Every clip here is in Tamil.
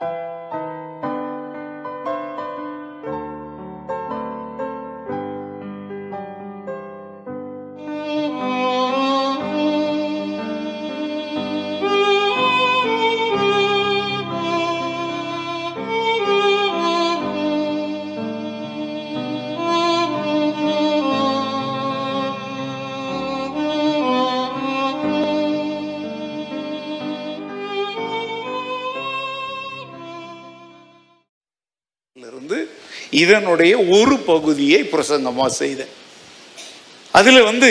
இருந்து இதனுடைய ஒரு பகுதியை பிரசங்கமாக செய்தேன். அதில் வந்து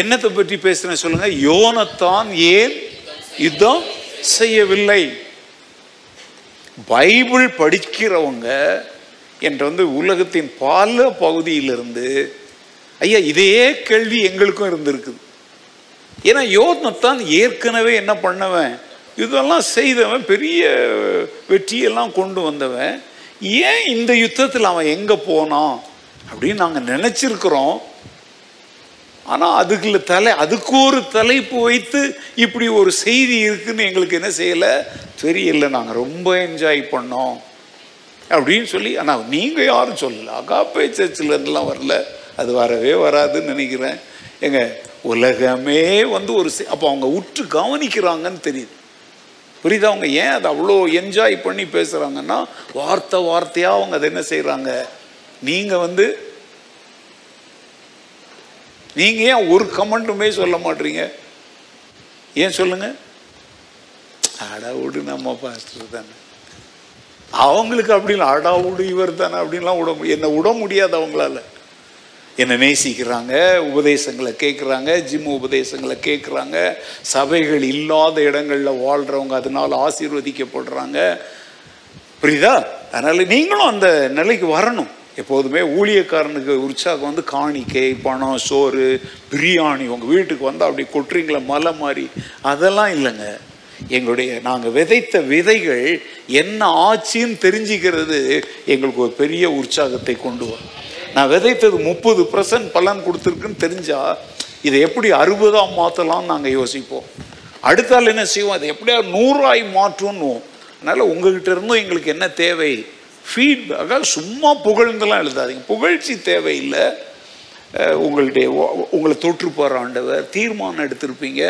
என்னத்தை பற்றி பேசுகிறேன் சொல்லுங்க. யோனத்தான் ஏன் யுத்தம் செய்யவில்லை? பைபிள் படிக்கிறவங்க என்ற வந்து உலகத்தின் பல பகுதியிலிருந்து ஐயா இதே கேள்வி எங்களுக்கும் இருந்திருக்குது. ஏன்னா யோனத்தான் ஏற்கனவே என்ன பண்ணவன்? இதெல்லாம் செய்தவன் பெரிய வெற்றியெல்லாம் கொண்டு வந்தவன். ஏன் இந்த யுத்தத்தில் அவன் எங்கே போனான் அப்படின்னு நாங்கள் நினச்சிருக்கிறோம். ஆனால் அதுக்குள்ள தலை அதுக்கு ஒரு தலைப்பு வைத்து இப்படி ஒரு செய்தி இருக்குன்னு எங்களுக்கு என்ன செய்யலை? தெரியல நாங்கள் ரொம்ப என்ஜாய் பண்ணோம் அப்படின்னு சொல்லி ஆனால் நீங்கள் யாரும் சொல்லல. அகாப்பே சர்ச்சில் வரல. அது வரவே வராதுன்னு நினைக்கிறேன். எங்க உலகமே வந்து ஒரு செ- அப்போ அவங்க உற்று கவனிக்கிறாங்கன்னு தெரியுது. புரியுதா அவங்க ஏன் அதை அவ்வளோ என்ஜாய் பண்ணி பேசுகிறாங்கன்னா வார்த்தை வார்த்தையாக அவங்க அதை என்ன செய்கிறாங்க நீங்கள் வந்து நீங்கள் ஏன் ஒரு கமெண்ட்டுமே சொல்ல மாட்டீங்க? ஏன் சொல்லுங்கள் அடா விடு நம்ம பாஸ்டர் தானே. அவங்களுக்கு அப்படி இல்லை அடா விடு இவர் தானே அப்படின்லாம் விட முடியும் என்னை விட முடியாது அவங்களால. என்னை நேசிக்கிறாங்க உபதேசங்களை கேட்குறாங்க ஜிம் உபதேசங்களை கேட்குறாங்க சபைகள் இல்லாத இடங்களில் வாழ்கிறவங்க அதனால் ஆசீர்வதிக்கப்படுறாங்க. புரியுதா? அதனால் நீங்களும் அந்த நிலைக்கு வரணும். எப்போதுமே ஊழியக்காரனுக்கு உற்சாகம் வந்து காணிக்கை பணம் சோறு பிரியாணி உங்கள் வீட்டுக்கு வந்தால் அப்படி கொட்டுறீங்களா மலை மாதிரி அதெல்லாம் இல்லைங்க. எங்களுடைய நாங்கள் விதைத்த விதைகள் என்ன ஆச்சுன்னு தெரிஞ்சுக்கிறது எங்களுக்கு ஒரு பெரிய உற்சாகத்தை கொண்டு வரும். நான் விதைத்தது முப்பது பர்சன்ட் பலன் கொடுத்துருக்குன்னு தெரிஞ்சா இதை எப்படி அறுபதாக மாற்றலாம்னு நாங்கள் யோசிப்போம். அடுத்தால் என்ன செய்வோம்? அதை எப்படியா நூறாய் மாற்றுன்னுவோம் அதனால் உங்ககிட்ட இருந்தும் எங்களுக்கு என்ன தேவை? ஃபீட்பேக்காக சும்மா புகழ்ந்துலாம் எழுதாதீங்க. புகழ்ச்சி தேவையில்லை. உங்கள்கிட்ட உங்களுடைய உங்களை தொற்று போகிற ஆண்டவர் தீர்மானம் எடுத்திருப்பீங்க.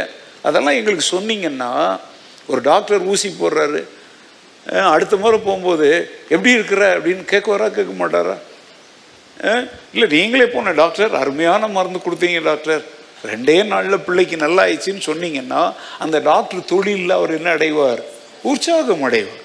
அதெல்லாம் எங்களுக்கு சொன்னீங்கன்னா ஒரு டாக்டர் ஊசி போடுறாரு. அடுத்த முறை போகும்போது எப்படி இருக்கிற? அப்படின்னு கேட்குவாரா கேட்க மாட்டாரா? இல்லை நீங்களே போன டாக்டர் அருமையான மருந்து கொடுத்தீங்க டாக்டர். ரெண்டே நாளில் பிள்ளைக்கு நல்லா ஆயிடுச்சுன்னு சொன்னீங்கன்னா அந்த டாக்டர் தொழிலில் அவர் என்ன அடைவார்? உற்சாகம் அடைவார்.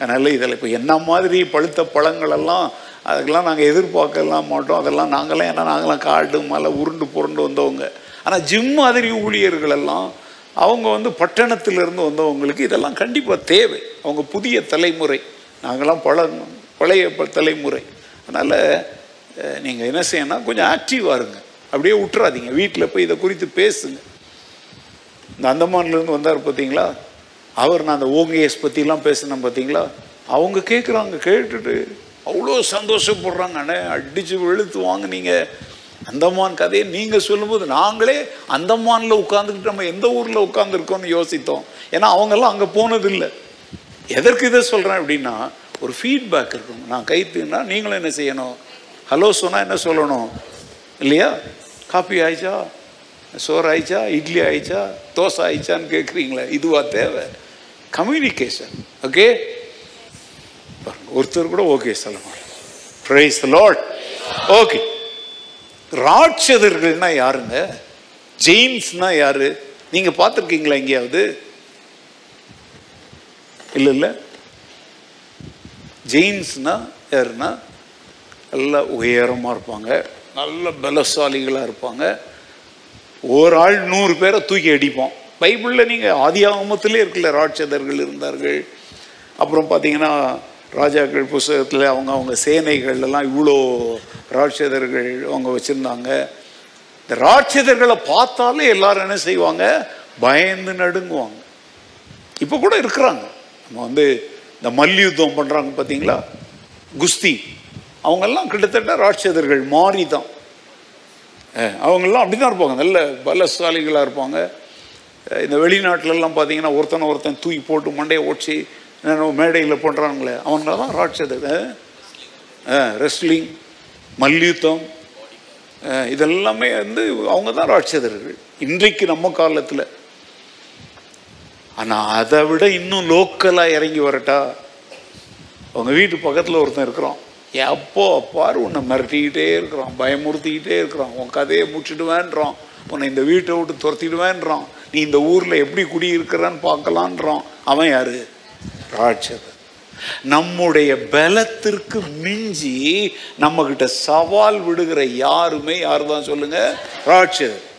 அதனால் இதில் இப்போ என்ன மாதிரி பழுத்த பழங்களெல்லாம் அதுக்கெல்லாம் நாங்கள் எதிர்பார்க்கலாம் மாட்டோம். அதெல்லாம் நாங்களாம் ஏன்னா நாங்களாம் காடு மலை உருண்டு புரண்டு வந்தவங்க. ஆனால் ஜிம் மாதிரி ஊழியர்கள் எல்லாம் அவங்க வந்து பட்டணத்திலிருந்து வந்தவங்களுக்கு இதெல்லாம் கண்டிப்பாக தேவை. அவங்க புதிய தலைமுறை. நாங்களாம் பழ பழைய ப- தலைமுறை. அதனால் நீங்கள் என்ன செய்யணும் கொஞ்சம் ஆக்டிவாக இருங்க. அப்படியே விட்டுறாதீங்க வீட்டில் போய் இதை குறித்து பேசுங்க. இந்த அந்தமான்லேருந்து வந்தார் பார்த்தீங்களா அவர் நான் அந்த ஓங்கேஎஸ் பற்றிலாம் பேசினேன் பார்த்தீங்களா அவங்க கேட்குறாங்க கேட்டுட்டு அவ்வளோ சந்தோஷப்படுறாங்க. அண்ணே அடித்து வெளுத்து நீங்கள் அந்தமான் கதையை நீங்கள் சொல்லும்போது நாங்களே அந்தமானில் உட்காந்துக்கிட்டு நம்ம எந்த ஊரில் உட்காந்துருக்கோம்னு யோசித்தோம். ஏன்னா அவங்கெல்லாம் அங்கே போனதில்லை. எதற்கு இதை சொல்கிறேன் அப்படின்னா ஒரு ஃபீட்பேக் இருக்கும் நான் கைத்துனா நீங்களும் என்ன செய்யணும்? ஹலோ சொன்னால் என்ன சொல்லணும்? இல்லையா? காஃபி ஆயிடுச்சா சோறு ஆயிடுச்சா இட்லி ஆயிடுச்சா தோசை ஆயிடுச்சான்னு கேட்குறீங்களே இதுவா தேவை? கம்யூனிகேஷன் ஓகே ஒருத்தர் கூட ஓகே சொல்ல மாட்டேன் ப்ரைஸ் லார்ட் ஓகே ராட்சதர்கள்னா யாருங்க? ஜெயின்ஸ்னா யாரு? நீங்க பார்த்துருக்கீங்களா எங்கேயாவது? இல்லை இல்லை. ஜெயின்ஸ்னா யாருன்னா? நல்லா உயரமாக இருப்பாங்க. நல்ல பலசாலிகளாக இருப்பாங்க. ஒரு ஆள் நூறு பேரை தூக்கி அடிப்போம். பைபிளில் நீங்கள் ஆதி ஆகமத்திலே இருக்குல்ல ராட்சதர்கள் இருந்தார்கள். அப்புறம் பார்த்தீங்கன்னா ராஜாக்கள் புஸ்தகத்தில் அவங்க அவங்க சேனைகள்லாம் இவ்வளோ ராட்சதர்கள் அவங்க வச்சுருந்தாங்க. இந்த ராட்சதர்களை பார்த்தாலே எல்லாரும் என்ன செய்வாங்க? பயந்து நடுங்குவாங்க. இப்போ கூட இருக்கிறாங்க. நம்ம வந்து இந்த மல்யுத்தம் பண்ணுறாங்க பார்த்தீங்களா குஸ்தி. அவங்கெல்லாம் கிட்டத்தட்ட ராட்சதர்கள் மாறி தான் அவங்கெல்லாம் அப்படி தான் இருப்பாங்க. நல்ல பலசாலிகளாக இருப்பாங்க. இந்த வெளிநாட்டிலலாம் பார்த்தீங்கன்னா ஒருத்தனை ஒருத்தன் தூக்கி போட்டு மண்டையை ஓடிச்சு மேடையில் பண்ணுறாங்களே அவங்கள தான் ராட்சதர் ரெஸ்லிங் மல்யுத்தம் இதெல்லாமே வந்து அவங்க தான் ராட்சதர்கள். இன்றைக்கு நம்ம காலத்தில். ஆனால் அதை விட இன்னும் லோக்கலாக இறங்கி வரட்டா? அவங்க வீட்டு பக்கத்தில் ஒருத்தன் இருக்கிறான். எப்போ பாரு உன்னை மிரட்டிக்கிட்டே இருக்கிறான் பயமுறுத்திக்கிட்டே இருக்கிறான். உன் கதையை முடிச்சிடுவேன்றான். உன்னை இந்த வீட்டை விட்டு துரத்திடுவேன்றான். நீ இந்த ஊரில் எப்படி குடியிருக்கிறான்னு பார்க்கலான்றான். அவன் யாரு? ராட்சதன். நம்முடைய பலத்திற்கு மிஞ்சி நம்மகிட்ட சவால் விடுகிற யாருமே யார் தான் சொல்லுங்க? ராட்சதன்.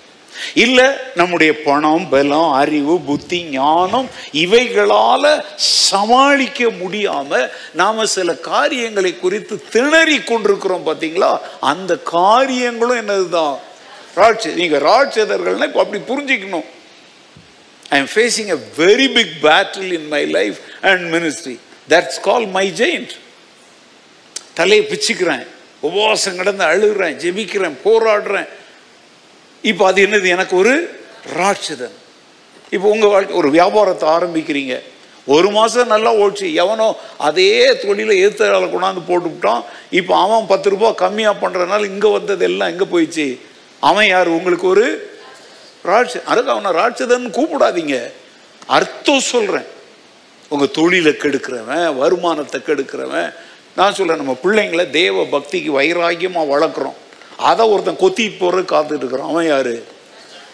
இல்ல நம்முடைய பணம் பலம் அறிவு புத்தி ஞானம் இவைகளால சமாளிக்க முடியாம நாம சில காரியங்களை குறித்து திணறி கொண்டிருக்கிறோம் பாத்தீங்களா? அந்த காரியங்களும் என்னதுதான்? ராட்ச நீங்க ராட்சதர்கள்னா இப்போ அப்படி புரிஞ்சுக்கணும். I am facing a very big battle in my life and ministry that's call my giant தலையை பிச்சுக்கிறேன். உபவாசம் கிடந்து அழுகிறேன் ஜெபிக்கிறேன் போராடுறேன். இப்போ அது என்னது? எனக்கு ஒரு ராட்சதன். இப்போ உங்கள் வாழ்க்கை ஒரு வியாபாரத்தை ஆரம்பிக்கிறீங்க. ஒரு மாதம் நல்லா ஓடிச்சு. எவனோ அதே தொழிலை ஏற்ற கொண்டாந்து போட்டுவிட்டான். இப்போ அவன் பத்து ரூபாய் கம்மியாக பண்ணுறதுனால இங்கே வந்தது எல்லாம் எங்கே போயிடுச்சு? அவன் யார்? உங்களுக்கு ஒரு ராட்ச அதுக்கு அவனை ராட்சதன் கூப்பிடாதீங்க. அர்த்தம் சொல்கிறேன் உங்கள் தொழிலை கெடுக்கிறவன் வருமானத்தை கெடுக்கிறவன். நான் சொல்கிறேன் நம்ம பிள்ளைங்களை தேவ பக்திக்கு வைராக்கியமாக வளர்க்குறோம். அதை ஒருத்தன் கொத்தி போற காத்துட்டு இருக்கிறான். அவன் யாரு?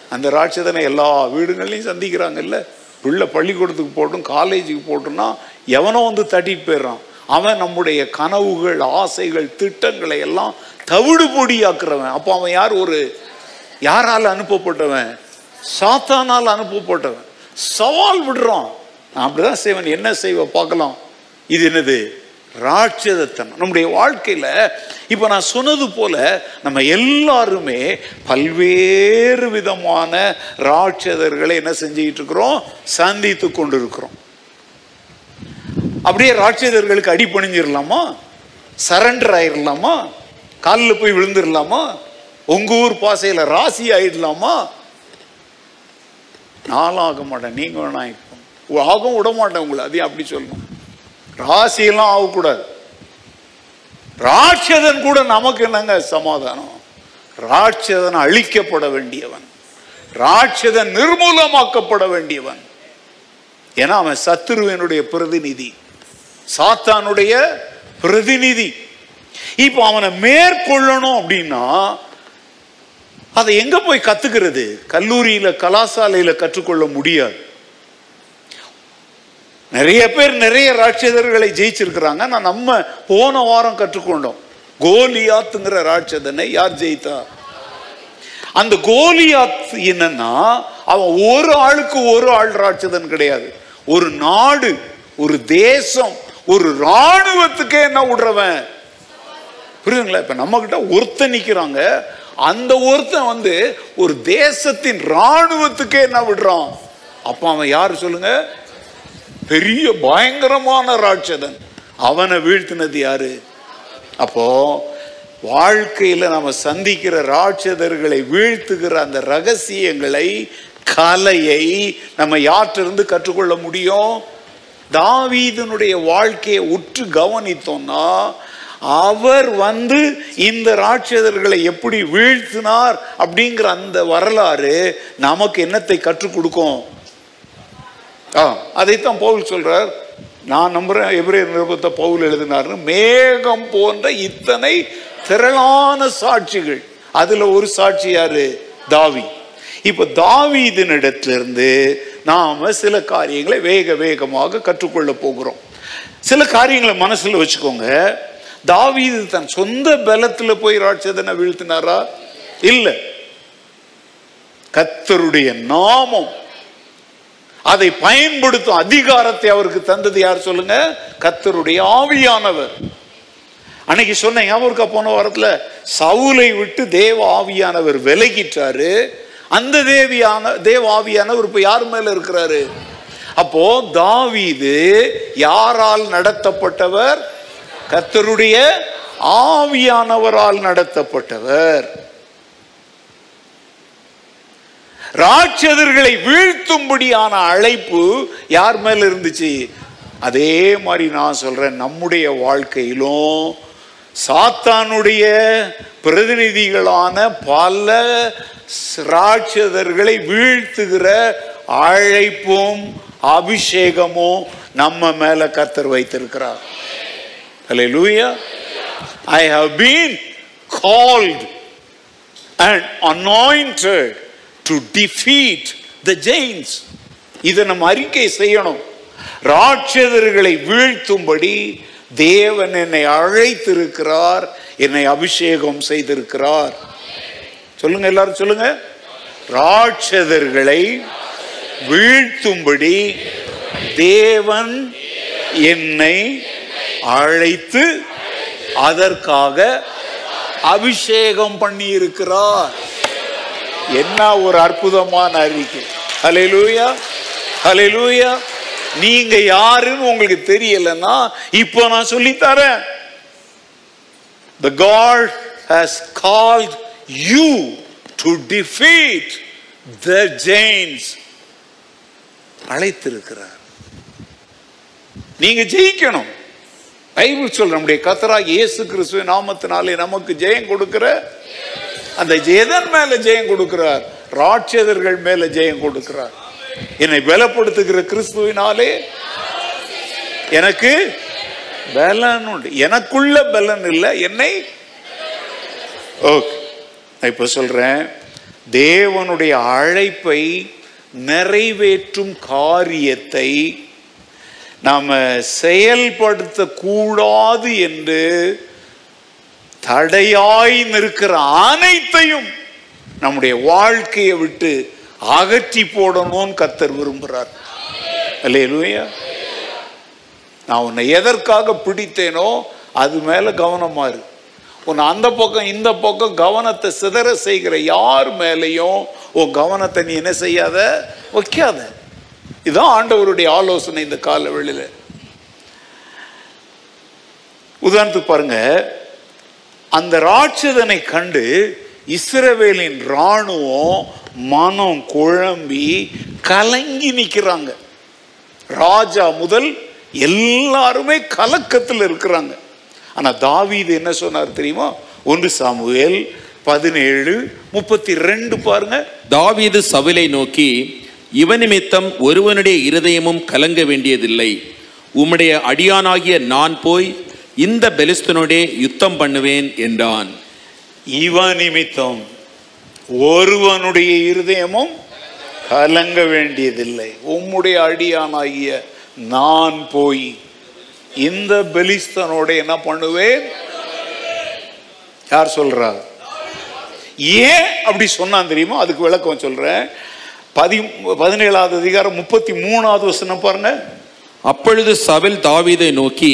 அந்த ராட்சதனை எல்லா வீடுகள்லையும் சந்திக்கிறாங்கல்ல. பிள்ளை பள்ளிக்கூடத்துக்கு போட்டும் காலேஜுக்கு போட்டும்னா எவனோ வந்து தட்டிட்டு போயிடுறான். அவன் நம்முடைய கனவுகள் ஆசைகள் திட்டங்களை எல்லாம் தவிடு பொடியாக்குறவன். அப்போ அவன் யார்? ஒரு யாரால் அனுப்பப்பட்டவன்? சாத்தானால் அனுப்பப்பட்டவன். சவால் விடுறான். நான் அப்படிதான் செய்வேன். என்ன செய்வ பார்க்கலாம். இது என்னது? ராட்சதத்தனம். நம்முடைய வாழ்க்கையில் இப்போ நான் சொன்னது போல நம்ம எல்லாருமே பல்வேறு விதமான ராட்சதர்களை என்ன செஞ்சுக்கிட்டு இருக்கிறோம்? சந்தித்து கொண்டிருக்கிறோம். அப்படியே ராட்சதர்களுக்கு அடிப்பணிஞ்சிடலாமா சரண்டர் ஆயிடலாமா காலில் போய் விழுந்துடலாமா உங்க ஊர் பாசையில் ராசி ஆயிடலாமா நாளாக ஆக மாட்டேன். நீங்கள் வேணா ஆகிப்போம் விட மாட்டேன் உங்களை. அதையும் அப்படி சொல்லணும். ராசியெல்லாம் ஆகக்கூடாது. ராட்சதன் கூட நமக்கு என்னங்க சமாதானம்? ராட்சதன் அழிக்கப்பட வேண்டியவன். ராட்சதன் நிர்மூலமாக்கப்பட வேண்டியவன். ஏன்னா அவன் சத்துருவனுடைய பிரதிநிதி. சாத்தானுடைய பிரதிநிதி. இப்போ அவனை மேற்கொள்ளணும் அப்படின்னா அதை எங்க போய் கத்துக்கிறது? கல்லூரியில கலாசாலையில கற்றுக்கொள்ள முடியாது. நிறைய பேர் நிறைய ராட்சதர்களை ஜெயிச்சிருக்கிறாங்க. நான் நம்ம போன வாரம் கற்றுக்கொண்டோம். கோலியாத்துங்கிற ராட்சதனை யார் ஜெயித்தா? அந்த கோலியாத் என்னன்னா அவன் ஒரு ஆளுக்கு ஒரு ஆள் ராட்சதன் கிடையாது. ஒரு நாடு ஒரு தேசம் ஒரு ராணுவத்துக்கே என்ன விடுறவன்? புரியுதுங்களா? இப்ப நம்ம கிட்ட ஒருத்தன் நிக்கிறாங்க. அந்த ஒருத்தன் வந்து ஒரு தேசத்தின் ராணுவத்துக்கே என்ன விடுறான்? அப்ப அவன் யாரு சொல்லுங்க? பெரிய பயங்கரமான ராட்சதன். அவனை வீழ்த்தினது யாரு? அப்போ வாழ்க்கையில நம்ம சந்திக்கிற ராட்சதர்களை வீழ்த்துகிற அந்த ரகசியங்களை கலையை நம்ம யாற்றிருந்து கற்றுக்கொள்ள முடியும்? தாவீதனுடைய வாழ்க்கையை உற்று கவனித்தோம்னா அவர் வந்து இந்த ராட்சதர்களை எப்படி வீழ்த்தினார் அப்படிங்கிற அந்த வரலாறு நமக்கு என்னத்தை கற்றுக் கொடுக்கும்? ஆ. அதைத்தான் பவுல் சொல்றார். நான் நம்புறேன் எபிரேயர் நிருபத்தை பவுல் எழுதினார்னு. மேகம் போன்ற இத்தனை திரளான சாட்சிகள். அதுல ஒரு சாட்சி யாரு? தாவி. இப்போ தாவீதினிடத்திலிருந்து நாம சில காரியங்களை வேக வேகமாக கற்றுக்கொள்ள போகிறோம். சில காரியங்களை மனசில் வச்சுக்கோங்க. தாவீது தன் சொந்த பலத்தில் போய் ராட்சதனை வீழ்த்தினாரா? இல்லை. கத்தருடைய நாமம் அதை பயன்படுத்தும் அதிகாரத்தை அவருக்கு தந்தது யார் சொல்லுங்க? கத்தருடைய ஆவியானவர். அன்னைக்கு சொன்ன ஞாபகம் போன வாரத்தில் சவுலை விட்டு தேவ ஆவியானவர் விலகிட்டாரு. அந்த தேவியான தேவ ஆவியானவர் இப்போ யார் மேல இருக்கிறாரு? அப்போ தாவீது யாரால் நடத்தப்பட்டவர்? கத்தருடைய ஆவியானவரால் நடத்தப்பட்டவர். ராட்சதர்களை வீழ்த்தும்படியான அழைப்பு யார் மேல இருந்துச்சு? அதே மாதிரி நான் சொல்றேன் நம்முடைய வாழ்க்கையிலும் சாத்தானுடைய பிரதிநிதிகளான பல ராட்சதர்களை வீழ்த்துகிற அழைப்பும் அபிஷேகமும் நம்ம மேல கத்தர் வைத்திருக்கிறார். I I been called and and anointed to defeat the giants இதை நம்ம அறிக்கை செய்யணும். ராட்சதர்களை வீழ்த்தும்படி தேவன் என்னை அழைத்திருக்கிறார் என்னை அபிஷேகம் செய்திருக்கிறார். சொல்லுங்க எல்லாரும் சொல்லுங்க. ராட்சதர்களை வீழ்த்தும்படி தேவன் என்னை அழைத்து அதற்காக அபிஷேகம் பண்ணி இருக்கிறார் என்ன ஒரு அற்புதமான அறிக்கை. ஹalleluya ஹalleluya நீங்க யாருன்னு உங்களுக்கு தெரியலன்னா இப்போ நான் சொல்லி தரேன் the god has called you to defeat the giants அழைத்திருக்கிறார். நீங்க ஜெயிக்கணும். பைபிள் சொல்ற நம்முடைய கத்தராக இயேசு கிறிஸ்துவ நாமத்தினாலே நமக்கு ஜெயம் கொடுக்கிற அந்த எதன் மேல ஜெயம் கொடுக்கிறார்? ராட்சதர்கள் மேல ஜெயம் கொடுக்கிறார். என்னை பலப்படுத்துகிற கிறிஸ்துவினாலே எனக்கு பலன் உண்டு. எனக்குள்ள பலன் இல்லை என்னை ஓகே. நான் இப்ப சொல்றேன் தேவனுடைய அழைப்பை நிறைவேற்றும் காரியத்தை நாம செயல்படுத்தக்கூடாது என்று தடையாய் நிற்கிற அனைத்தையும் நம்முடைய வாழ்க்கையை விட்டு அகற்றி போடணும்னு கத்தர் விரும்புகிறார் அல்லேலூயா. நான் உன்னை எதற்காக பிடித்தேனோ அது மேலே கவனமாக இரு உன்னை அந்த பக்கம் இந்த பக்கம் கவனத்தை சிதற செய்கிற யார் மேலேயும் உன் கவனத்தை நீ என்ன செய்யாத? வைக்காத. இதுதான் ஆண்டவருடைய ஆலோசனை இந்த கால வெளியில். உதாரணத்துக்கு பாருங்கள் அந்த ராட்சதனை கண்டு இஸ்ரவேலின் ராணுவம் மனம் குழம்பி கலங்கி நிற்கிறாங்க ராஜா முதல் எல்லாருமே கலக்கத்தில் இருக்கிறாங்க. ஆனால் தாவீது என்ன சொன்னார் தெரியுமா? ஒன்று சாமுவேல் பதினேழு முப்பத்தி ரெண்டு பாருங்க. தாவீது சவுலை நோக்கி இவன் நிமித்தம் ஒருவனுடைய இருதயமும் கலங்க வேண்டியதில்லை. உம்முடைய அடியானாகிய நான் போய் இந்த பெலிஸ்தனோடே யுத்தம் பண்ணுவேன் என்றான். இவன் நிமித்தம் ஒருவனுடைய இருதயமும் கலங்க வேண்டியதில்லை. உம்முடைய அடியானாகிய நான் போய் இந்த பெலிஸ்தனோட என்ன பண்ணுவேன்? யார் சொல்றா ஏன் அப்படி சொன்னான் தெரியுமா? அதுக்கு விளக்கம் சொல்றேன். பதி பதினேழாவது அதிகாரம் முப்பத்தி மூணாவது வசனம் பாருங்க. அப்பொழுது சவுல் தாவீதை நோக்கி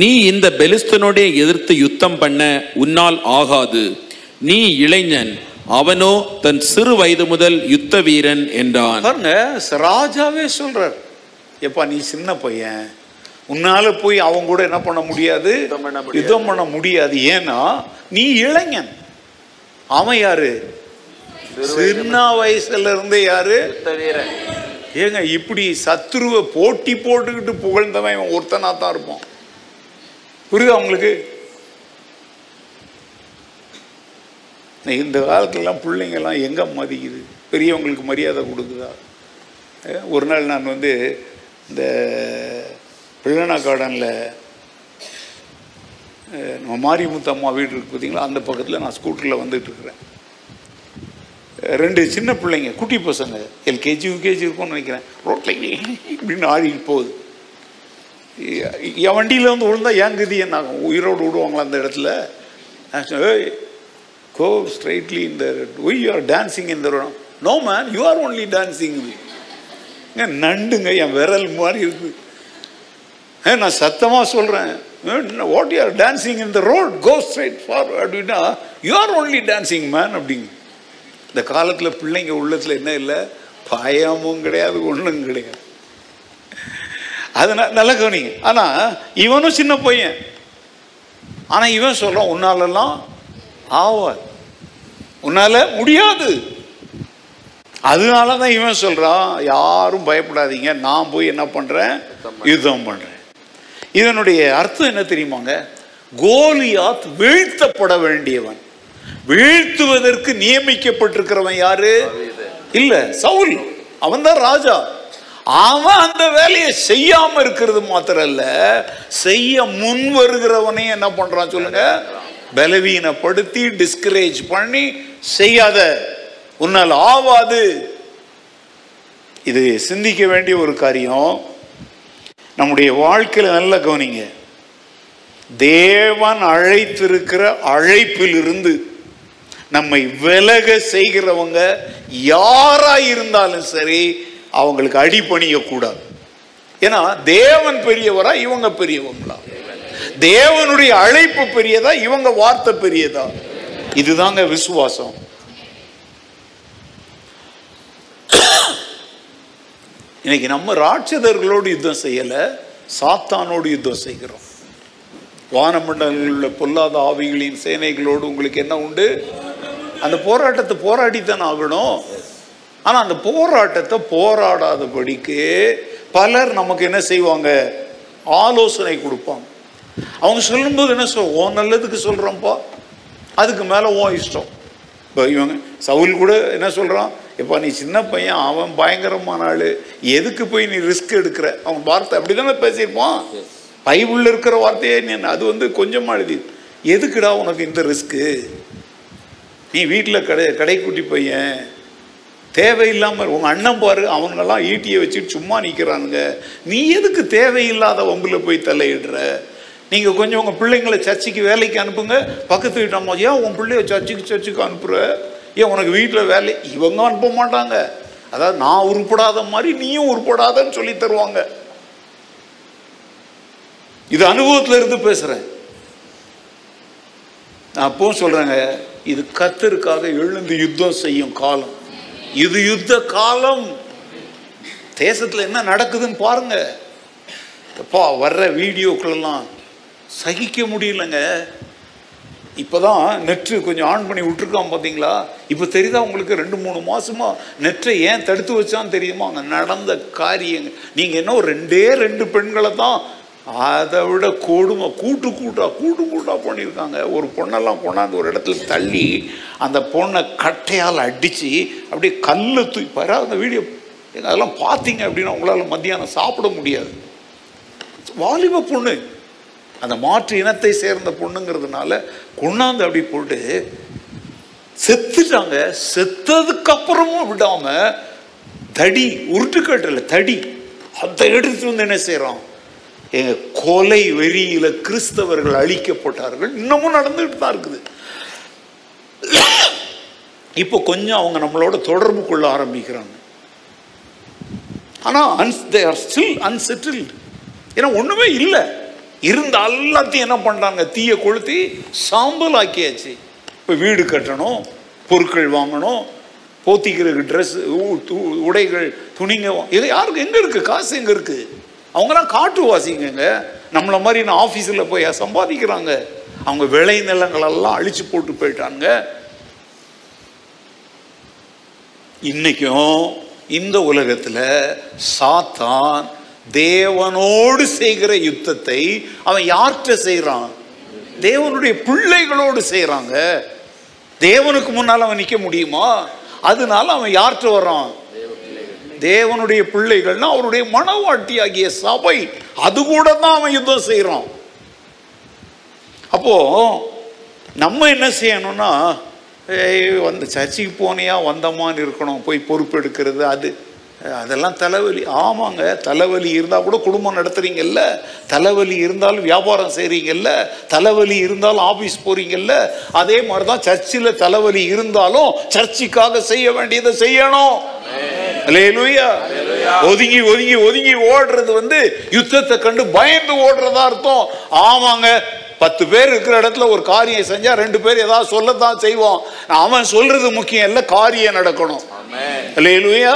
நீ இந்த பெலிஸ்தனோடே எதிர்த்து யுத்தம் பண்ண உன்னால் ஆகாது. நீ இளைஞன் அவனோ தன் சிறு வயது முதல் யுத்த வீரன் என்றான். பாருங்க ராஜாவே சொல்றார். எப்பா நீ சின்ன பையன். உன்னால போய் அவங்க கூட என்ன பண்ண முடியாது? யுத்தம் பண்ண முடியாது. ஏன்னா நீ இளைஞன். அவன் யாரு? சின்ன வயசுல இருந்தே யாரு ஏங்க இப்படி சத்துருவை போட்டி போட்டுக்கிட்டு புகழ்ந்தவன் ஒருத்தனா தான் இருப்பான். புரியுதா உங்களுக்கு? இந்த காலத்துலலாம் பிள்ளைங்கள்லாம் எங்கே மதிக்குது? பெரியவங்களுக்கு மரியாதை கொடுக்குதா? ஒரு நாள் நான் வந்து இந்த பிள்ளனா கார்டனில் நம்ம மாரிமுத்து அம்மா வீடு இருக்கு பார்த்தீங்களா அந்த பக்கத்தில் நான் ஸ்கூட்டரில் வந்துட்டுருக்குறேன். ரெண்டு சின்ன பிள்ளைங்க குட்டி பசங்க எல்கேஜி யூகேஜி இருக்கும்னு நினைக்கிறேன். ரோட்டில் இப்படின்னு ஆடிட்டு போகுது. என் வண்டியில் வந்து விழுந்தா ஏன் கதி என்ன உயிரோடு விடுவாங்களா அந்த இடத்துல? "ஏய், கோ ஸ்ட்ரைட்லி இந்த ஒய் யூ ஆர் டான்சிங் இந்த no man you are only dancing நண்டுங்க என் விரல் மாதிரி இருக்கு. ஏ, நான் சத்தமாக சொல்கிறேன் what you are dancing in the road go straight for அப்படின்னா you are only dancing man அப்படிங்க. இந்த காலத்தில் பிள்ளைங்க உள்ளத்தில் என்ன இல்லை? பயமும் கிடையாது ஒன்றும் கிடையாது. அது ந- நல்ல கவனிங்க. ஆனால் இவனும் சின்ன பையன். ஆனால் இவன் சொல்கிறான் உன்னாலெல்லாம் ஆவாது. உன்னால முடியாது. அதனால தான் இவன் சொல்றான் யாரும் பயப்படாதீங்க. நான் போய் என்ன பண்றேன்? யுத்தம் பண்றேன். இதனுடைய அர்த்தம் என்ன தெரியுமாங்க? கோலியாத் வீழ்த்தப்பட வேண்டியவன். வீழ்த்துவதற்கு நியமிக்கப்பட்டிருக்கிறவன் யாரு? இல்ல சவுல். அவன் தான் ராஜா. அவன் அந்த வேலையை செய்யாம இருக்கிறது மாத்திரம் இல்ல செய்ய முன் வருகிறவனையும் என்ன பண்றான் சொல்லுங்க? பலவீனப்படுத்தி டிஸ்கரேஜ் பண்ணி செய்யாத. உன்னால் ஆவாது. இது சிந்திக்க வேண்டிய ஒரு காரியம். நம்முடைய வாழ்க்கையில் நல்ல கவனிங்க. தேவன் அழைத்திருக்கிற அழைப்பிலிருந்து நம்மை விலக செய்கிறவங்க யாரா இருந்தாலும் சரி அவங்களுக்கு அடிபணியக்கூடாது ஏன்னா தேவன் பெரியவரா இவங்க பெரியவங்களா? தேவனுடைய அழைப்பு பெரியதா இவங்க வார்த்தை பெரியதா? இதுதாங்க விசுவாசம். இன்னைக்கு நம்ம ராட்சதர்களோடு யுத்தம் செய்யலை சாத்தானோடு யுத்தம் செய்கிறோம். வானமண்டலங்களில் உள்ள பொல்லாத ஆவிகளின் சேனைகளோடு உங்களுக்கு என்ன உண்டு? அந்த போராட்டத்தை போராடித்தான் ஆகணும். ஆனா அந்த போராட்டத்தை போராடாதபடிக்கு பலர் நமக்கு என்ன செய்வாங்க? ஆலோசனை கொடுப்பாங்க. அவங்க சொல்லும்போது என்ன சொல் ஓ நல்லதுக்கு சொல்றோம்ப்பா அதுக்கு மேல ஓ இஷ்டம். இப்போ இவங்க சவுல் கூட என்ன சொல்றான்? இப்போ நீ சின்ன பையன் அவன் பயங்கரமான ஆளு. எதுக்கு போய் நீ ரிஸ்க் எடுக்கிற? அவன் வார்த்தை அப்படிதானே பேசியிருப்பான். பைபிளில் இருக்கிற வார்த்தையே நீ அது வந்து கொஞ்சமா எழுதி. எதுக்குடா உனக்கு இந்த ரிஸ்க்கு நீ வீட்டில் கடை கடைக்குட்டி பையன். தேவையில்லாமல் உங்கள் அண்ணன் பாரு அவங்களெல்லாம் ஈட்டியை வச்சுட்டு சும்மா நிற்கிறானுங்க நீ எதுக்கு தேவையில்லாத வம்பில் போய் தலையிடுற? நீங்கள் கொஞ்சம் உங்கள் பிள்ளைங்களை சர்ச்சுக்கு வேலைக்கு அனுப்புங்க. பக்கத்து வீட்டு அம்மா ஏன் உன் பிள்ளைய சர்ச்சுக்கு சர்ச்சுக்கு அனுப்புற? ஏன் உனக்கு வீட்டில் வேலை? இவங்க அனுப்ப மாட்டாங்க. அதாவது நான் உருப்படாத மாதிரி நீயும் உருப்படாதன்னு சொல்லி தருவாங்க. இது அனுபவத்தில் இருந்து பேசுகிறேன் நான் அப்பவும் சொல்கிறேங்க இது கத்திற்காக எழுந்து யுத்தம் செய்யும் காலம். இது யுத்த காலம். தேசத்தில் என்ன நடக்குதுன்னு பாருங்க. அப்பா வர்ற வீடியோக்களெல்லாம் சகிக்க முடியலங்க. இப்போதான் நெற்று கொஞ்சம் ஆன் பண்ணி விட்டுருக்கான் பார்த்தீங்களா இப்போ தெரியுதா உங்களுக்கு ரெண்டு மூணு மாதமாக நெற்றை ஏன் தடுத்து வச்சான்னு தெரியுமா? அங்கே நடந்த காரியங்கள் நீங்கள் என்ன ஒரு ரெண்டே ரெண்டு பெண்களை தான் அதை விட கொடுமை கூட்டு கூட்டாக கூட்டு கூட்டாக பண்ணியிருக்காங்க. ஒரு பொண்ணெல்லாம் கொண்டாந்து ஒரு இடத்துல தள்ளி அந்த பொண்ணை கட்டையால் அடித்து அப்படியே கல்லை தூய் பாரு அந்த வீடியோ அதெல்லாம் பார்த்தீங்க அப்படின்னா உங்களால் மத்தியானம் சாப்பிட முடியாது. வாலிப பொண்ணு. அந்த மாற்று இனத்தை சேர்ந்த பொண்ணுங்கிறதுனால கொண்டாந்து அப்படி போட்டு செத்துட்டாங்க. செத்ததுக்கு விடாமல் தடி உருட்டுக்கட்டில் தடி அதை எடுத்து வந்து என்ன செய்கிறான் கொலை வெறியில கிறிஸ்தவர்கள் அழிக்கப்பட்டார்கள். இன்னமும் நடந்துட்டு தான் இருக்குது. இப்போ கொஞ்சம் அவங்க நம்மளோட தொடர்பு கொள்ள ஆரம்பிக்கிறாங்க. ஆனால் once they are still unsettled ஏன்னா ஒன்றுமே இல்லை. இருந்த எல்லாத்தையும் என்ன பண்ணுறாங்க தீயை கொளுத்தி சாம்பல் ஆக்கியாச்சு. இப்போ வீடு கட்டணும் பொருட்கள் வாங்கணும் போத்திக்கிறதுக்கு ட்ரெஸ் உடைகள் துணிங்க இது யாருக்கு எங்கே இருக்குது காசு இருக்குது அவங்களாம் அவங்கலாம் காட்டுவாசிங்கங்க. நம்மள மாதிரி நான் ஆஃபீஸில் போய் சம்பாதிக்கிறாங்க. அவங்க விளை நிலங்களெல்லாம் அழிச்சு போட்டு போயிட்டாங்க. இன்னைக்கும் இந்த உலகத்தில் சாத்தான் தேவனோடு செய்கிற யுத்தத்தை அவன் யார்கிட்ட செய்கிறான் தேவனுடைய பிள்ளைகளோடு செய்கிறாங்க தேவனுக்கு முன்னால் அவன் நிற்க முடியுமா? அதனால அவன் யார்கிட்ட வர்றான்? தேவனுடைய பிள்ளைகள்னா அவருடைய மனவாட்டி ஆகிய சபை. அது கூட தான் அவன் யுத்தம் செய்கிறான் அப்போ நம்ம என்ன செய்யணும்னா வந்து சர்ச்சுக்கு போனியா வந்தமான்னு இருக்கணும் போய் பொறுப்பெடுக்கிறது அது அதெல்லாம் தலைவலி. ஆமாங்க தலைவலி இருந்தால் கூட குடும்பம் நடத்துகிறீங்கல்ல தலைவலி இருந்தாலும் வியாபாரம் செய்கிறீங்கல்ல தலைவலி இருந்தாலும் ஆஃபீஸ் போகிறீங்கல்ல அதே மாதிரி தான் சர்ச்சில் தலைவலி இருந்தாலும் சர்ச்சுக்காக செய்ய வேண்டியதை செய்யணும். ஒதுங்கி ஒதுங்கி ஒதுங்கி ஓடுறது வந்து யுத்தத்தை கண்டு பயந்து ஓடுறதா அர்த்தம். ஆமாங்க பத்து பேர் இருக்கிற இடத்துல ஒரு காரியம் செஞ்சா ரெண்டு பேர் ஏதாவது சொல்லத்தான் செய்வோம். அவன் சொல்றது முக்கியம் இல்ல காரியம் நடக்கணும். அல்லேலூயா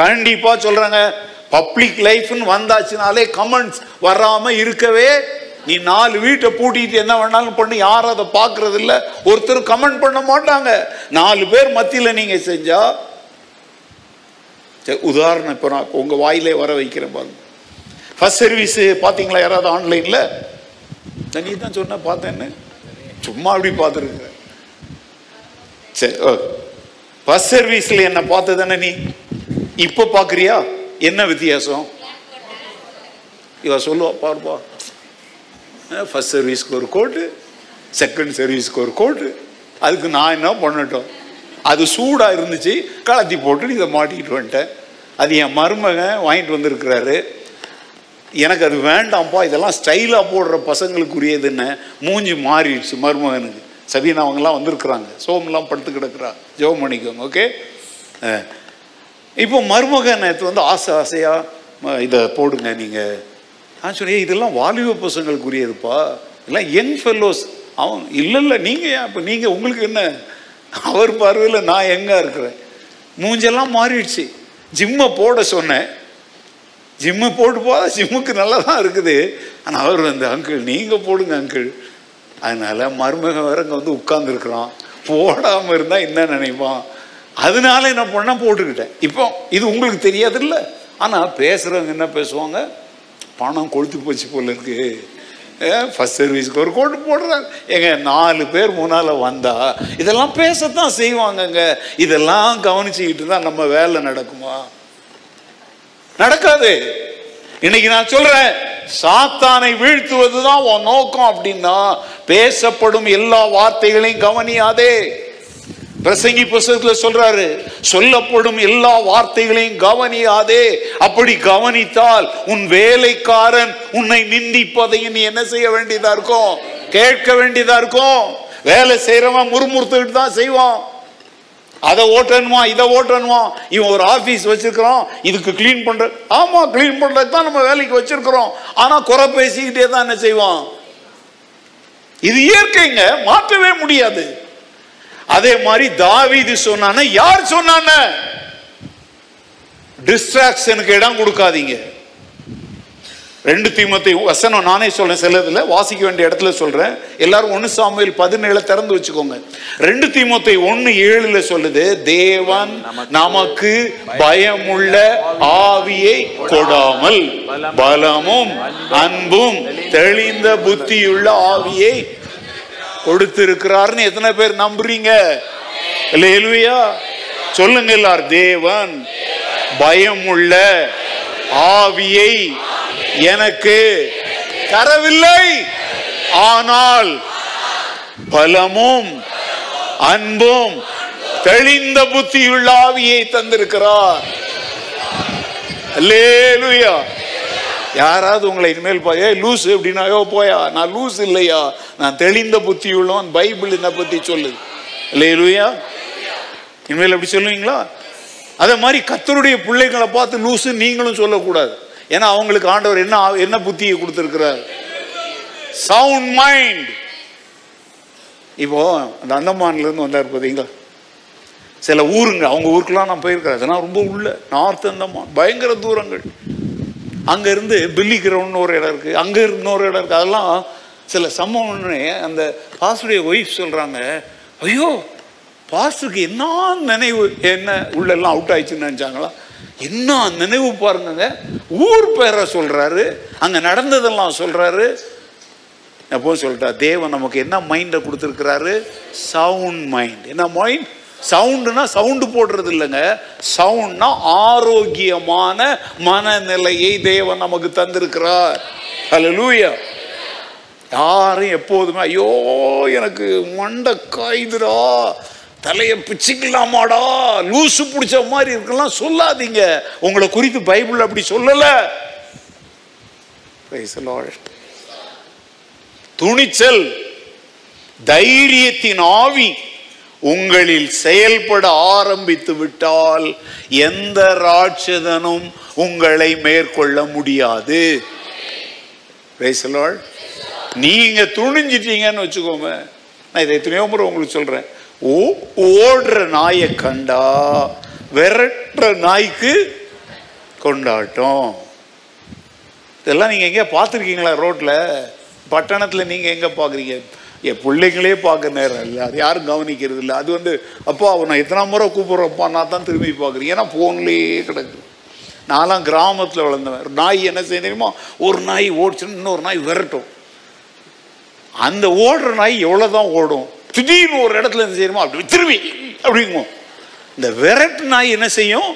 கண்டிப்பா சொல்றாங்க. பப்ளிக் லைஃப்னு வந்தாச்சுனாலே கமெண்ட்ஸ் வராம இருக்கவே நீ நாலு வீட்டை பூட்டிட்டு என்ன வேணாலும் பண்ணி யாரும் அதை பார்க்கறது இல்ல ஒருத்தர் கமெண்ட் பண்ண மாட்டாங்க. நாலு பேர் மத்தியில நீங்க செஞ்சா சரி, உதாரணம் இப்போ நான் உங்கள் வாயிலே வர வைக்கிறேன் பாருங்க. ஃபஸ்ட் சர்வீஸ் பார்த்தீங்களா யாராவது ஆன்லைனில் நீ தான் சொன்ன பார்த்தேன்னு சும்மா அப்படி பார்த்துருக்குற. சரி ஓகே ஃபர்ஸ்ட் சர்வீஸில் என்னை பார்த்து தானே நீ? இப்போ பார்க்குறியா? என்ன வித்தியாசம்? இவ சொல்லுவா பாருப்பா. ஃபர்ஸ்ட் சர்வீஸ்க்கு ஒரு கோட்டு செகண்ட் சர்வீஸ்க்கு ஒரு கோட்டு. அதுக்கு நான் என்ன பண்ணட்டும்? அது சூடாக இருந்துச்சு கலத்தி போட்டு இதை மாட்டிக்கிட்டு வந்துட்டேன். அது என் மருமகன் வாங்கிட்டு வந்திருக்கிறாரு. எனக்கு அது வேண்டாம்ப்பா இதெல்லாம் ஸ்டைலாக போடுற பசங்களுக்குரியதுன்னு மூஞ்சி மாறிடுச்சு மருமகனுக்கு. சபீனா அவங்கெல்லாம் வந்திருக்கிறாங்க. சோம்லாம் படுத்து கிடக்குறா. ஜோம் பண்ணிக்கோங்க ஓகே இப்போ மருமகன் நேற்று வந்து ஆசை ஆசையாக இதை போடுங்க நீங்கள் நான் சொன்னேன் இதெல்லாம் வாலிப பசங்களுக்குரியதுப்பா. எல்லாம் யங் ஃபெல்லோஸ் அவன் இல்லை இல்லை நீங்கள் ஏன் இப்போ நீங்கள் உங்களுக்கு என்ன? அவர் பார்வையில் நான் எங்கே இருக்கிறேன். மூஞ்செல்லாம் மாறிடுச்சு. ஜிம்மை போட சொன்னேன். ஜிம்மு போட்டு போதா ஜிம்முக்கு நல்லா தான் இருக்குது. ஆனால் அவர் வந்து அங்கிள் நீங்கள் போடுங்க அங்கிள். அதனால் மருமகன் வேற இங்கே வந்து உட்காந்துருக்குறான் போடாமல் இருந்தால் என்ன நினைப்பான்? அதனால என்ன பண்ண போட்டுக்கிட்டேன். இப்போ இது உங்களுக்கு தெரியாதுல்ல? ஆனால் பேசுகிறவங்க என்ன பேசுவாங்க? பணம் கொளுத்து போச்சு போல இருக்குது ஃபர்ஸ்ட் சர்வீஸ்க்கு ஒரு கோட்டு போடுறாங்க. ஏங்க நாலு பேர் முன்னால் வந்தா இதெல்லாம் பேசத்தான் செய்வாங்கங்க. இதெல்லாம் கவனிச்சுக்கிட்டு தான் நம்ம வேலை நடக்குமா? நடக்காது. இன்னைக்கு நான் சொல்றேன் சாத்தானை வீழ்த்துவதுதான் உன் நோக்கம் அப்படின்னா பேசப்படும் எல்லா வார்த்தைகளையும் கவனியாதே. பிரசங்கி புஸ்தகத்துல சொல்றாரு சொல்லப்படும் எல்லா வார்த்தைகளையும் கவனியாதே அப்படி கவனித்தால் உன் வேலைக்காரன் உன்னை நிந்திப்பதையும் நீ என்ன செய்ய வேண்டியதா இருக்கும்? கேட்க வேண்டியதா இருக்கும். வேலை செய்யறவன் முறுமுறுத்துக்கிட்டு தான் செய்வான். அதை ஓட்டணுமா இதை ஓட்டணுமா? இவன் ஒரு ஆபீஸ் வச்சிருக்கிறோம் இதுக்கு க்ளீன் பண்ற ஆமா க்ளீன் பண்றதுக்கு தான் நம்ம வேலைக்கு வச்சிருக்கிறோம். ஆனா குறை பேசிக்கிட்டே தான் என்ன செய்வான்? இது இயற்கைங்க மாற்றவே முடியாது. அதே மாதிரி தாவீது சொன்னான யார் சொன்னான டிஸ்ட்ராக்ஷனுக்கு இடம் கொடுக்காதீங்க. ரெண்டு தீமத்தை வசனம் நானே சொல்றேன் சிலதுல வாசிக்க வேண்டிய இடத்துல சொல்றேன். எல்லாரும் ஒன்னு சாமியில் பதினேழு திறந்து வச்சுக்கோங்க. ரெண்டு தீமத்தை ஒன்னு ஏழுல சொல்லுது தேவன் நமக்கு பயமுள்ள ஆவியை கொடாமல் பலமும் அன்பும் தெளிந்த புத்தியுள்ள ஆவியை கொடுத்திருக்கிறார்னு எத்தனை பேர் நம்புறீங்க? இல்லையா சொல்லுங்க எல்லார் தேவன் பயமுள்ள ஆவியை எனக்கு தரவில்லை. ஆனால் பலமும் அன்பும் தெளிந்த புத்தியுள்ள ஆவியை தந்திருக்கிறார். அல்லேலூயா யாராவது உங்களை இனிமேல் பா ஏ லூஸ் அப்படின்னாயோ போயா நான் லூஸ் இல்லையா? நான் தெளிந்த புத்தி உள்ளவன் பைபிள் என்ன பத்தி சொல்லுது. இல்லையா இனிமேல் அப்படி சொல்லுவீங்களா? அதே மாதிரி கத்தருடைய பிள்ளைகளை பார்த்து லூஸு நீங்களும் சொல்லக்கூடாது. ஏன்னா அவங்களுக்கு ஆண்டவர் என்ன என்ன புத்தியை கொடுத்துருக்கிறார்? சவுண்ட் மைண்ட் இப்போ அந்த அந்தமான்லேருந்து வந்தார் பார்த்தீங்களா? சில ஊருங்க அவங்க ஊருக்குலாம் நான் போயிருக்கிறேன். அதெல்லாம் ரொம்ப உள்ள நார்த் அந்தமான். பயங்கர தூரங்கள். அங்கேருந்து பில்லி கிரவுண்ட்னு ஒரு இடம் இருக்குது அங்கே இன்னொரு இடம் இருக்குது அதெல்லாம் சில சம்பவம்னு அந்த பாஸ்டருடைய ஒய்ஃப் சொல்கிறாங்க ஐயோ பாஸ்டருக்கு என்ன நினைவு என்ன உள்ளெல்லாம் அவுட் ஆயிடுச்சுன்னு நினச்சாங்களா? என்ன நினைவு பாருங்க ஊர் பேரை சொல்கிறாரு அங்கே நடந்ததெல்லாம் சொல்கிறாரு எப்போ சொல்லிட்டா தேவன் நமக்கு என்ன மைண்டை கொடுத்துருக்கிறாரு? சவுண்ட் மைண்ட் என்ன மைண்ட் சவுண்டுனா சவுண்டு போடுறது இல்லைங்க சவுண்ட்னா ஆரோக்கியமான மனநிலையை தேவன் நமக்கு தந்திருக்கிறார். லூயா யாரும் எப்போதுமே ஐயோ எனக்கு மண்டை காய்துடா தலையை பிச்சுக்கலாமாடா லூசு பிடிச்ச மாதிரி இருக்கலாம் சொல்லாதீங்க. உங்களை குறித்து பைபிள் அப்படி சொல்லலை. துணிச்சல் தைரியத்தின் ஆவி. உங்களில் செயல்பட ஆரம்பித்து விட்டால் எந்த ராட்சதனும் உங்களை மேற்கொள்ள முடியாது. Praise நீங்க துணிஞ்சிட்டீங்கன்னு வச்சுக்கோங்க. நான் இதை எத்தனையோ முறை உங்களுக்கு சொல்றேன். ஓ ஓடுற நாயை கண்டா விரட்டுற நாய்க்கு கொண்டாட்டம். இதெல்லாம் நீங்க எங்கேயா பார்த்துருக்கீங்களா ரோட்ல? பட்டணத்துல நீங்க எங்க பாக்குறீங்க என் பிள்ளைங்களே பார்க்க நேரம் இல்லை. அது யாரும் கவனிக்கிறது இல்லை. அது வந்து அப்பா அவனை எத்தனை முறை கூப்பிட்றப்பா நான் தான் திரும்பி பார்க்குறேன். ஏன்னா ஃபோன்லேயே கிடக்கு. நான்லாம் கிராமத்தில் வளர்ந்தவன். ஒரு நாய் என்ன செய்ய தெரியுமா? ஒரு நாய் ஓடிச்சுன்னு இன்னொரு நாய் விரட்டும். அந்த ஓடுற நாய் எவ்வளோ தான் ஓடும்? திடீர்னு ஒரு இடத்துல என்ன செய்யணுமோ அப்படி திரும்பி அப்படிங்குவோம். இந்த விரட்டு நாய் என்ன செய்யும்?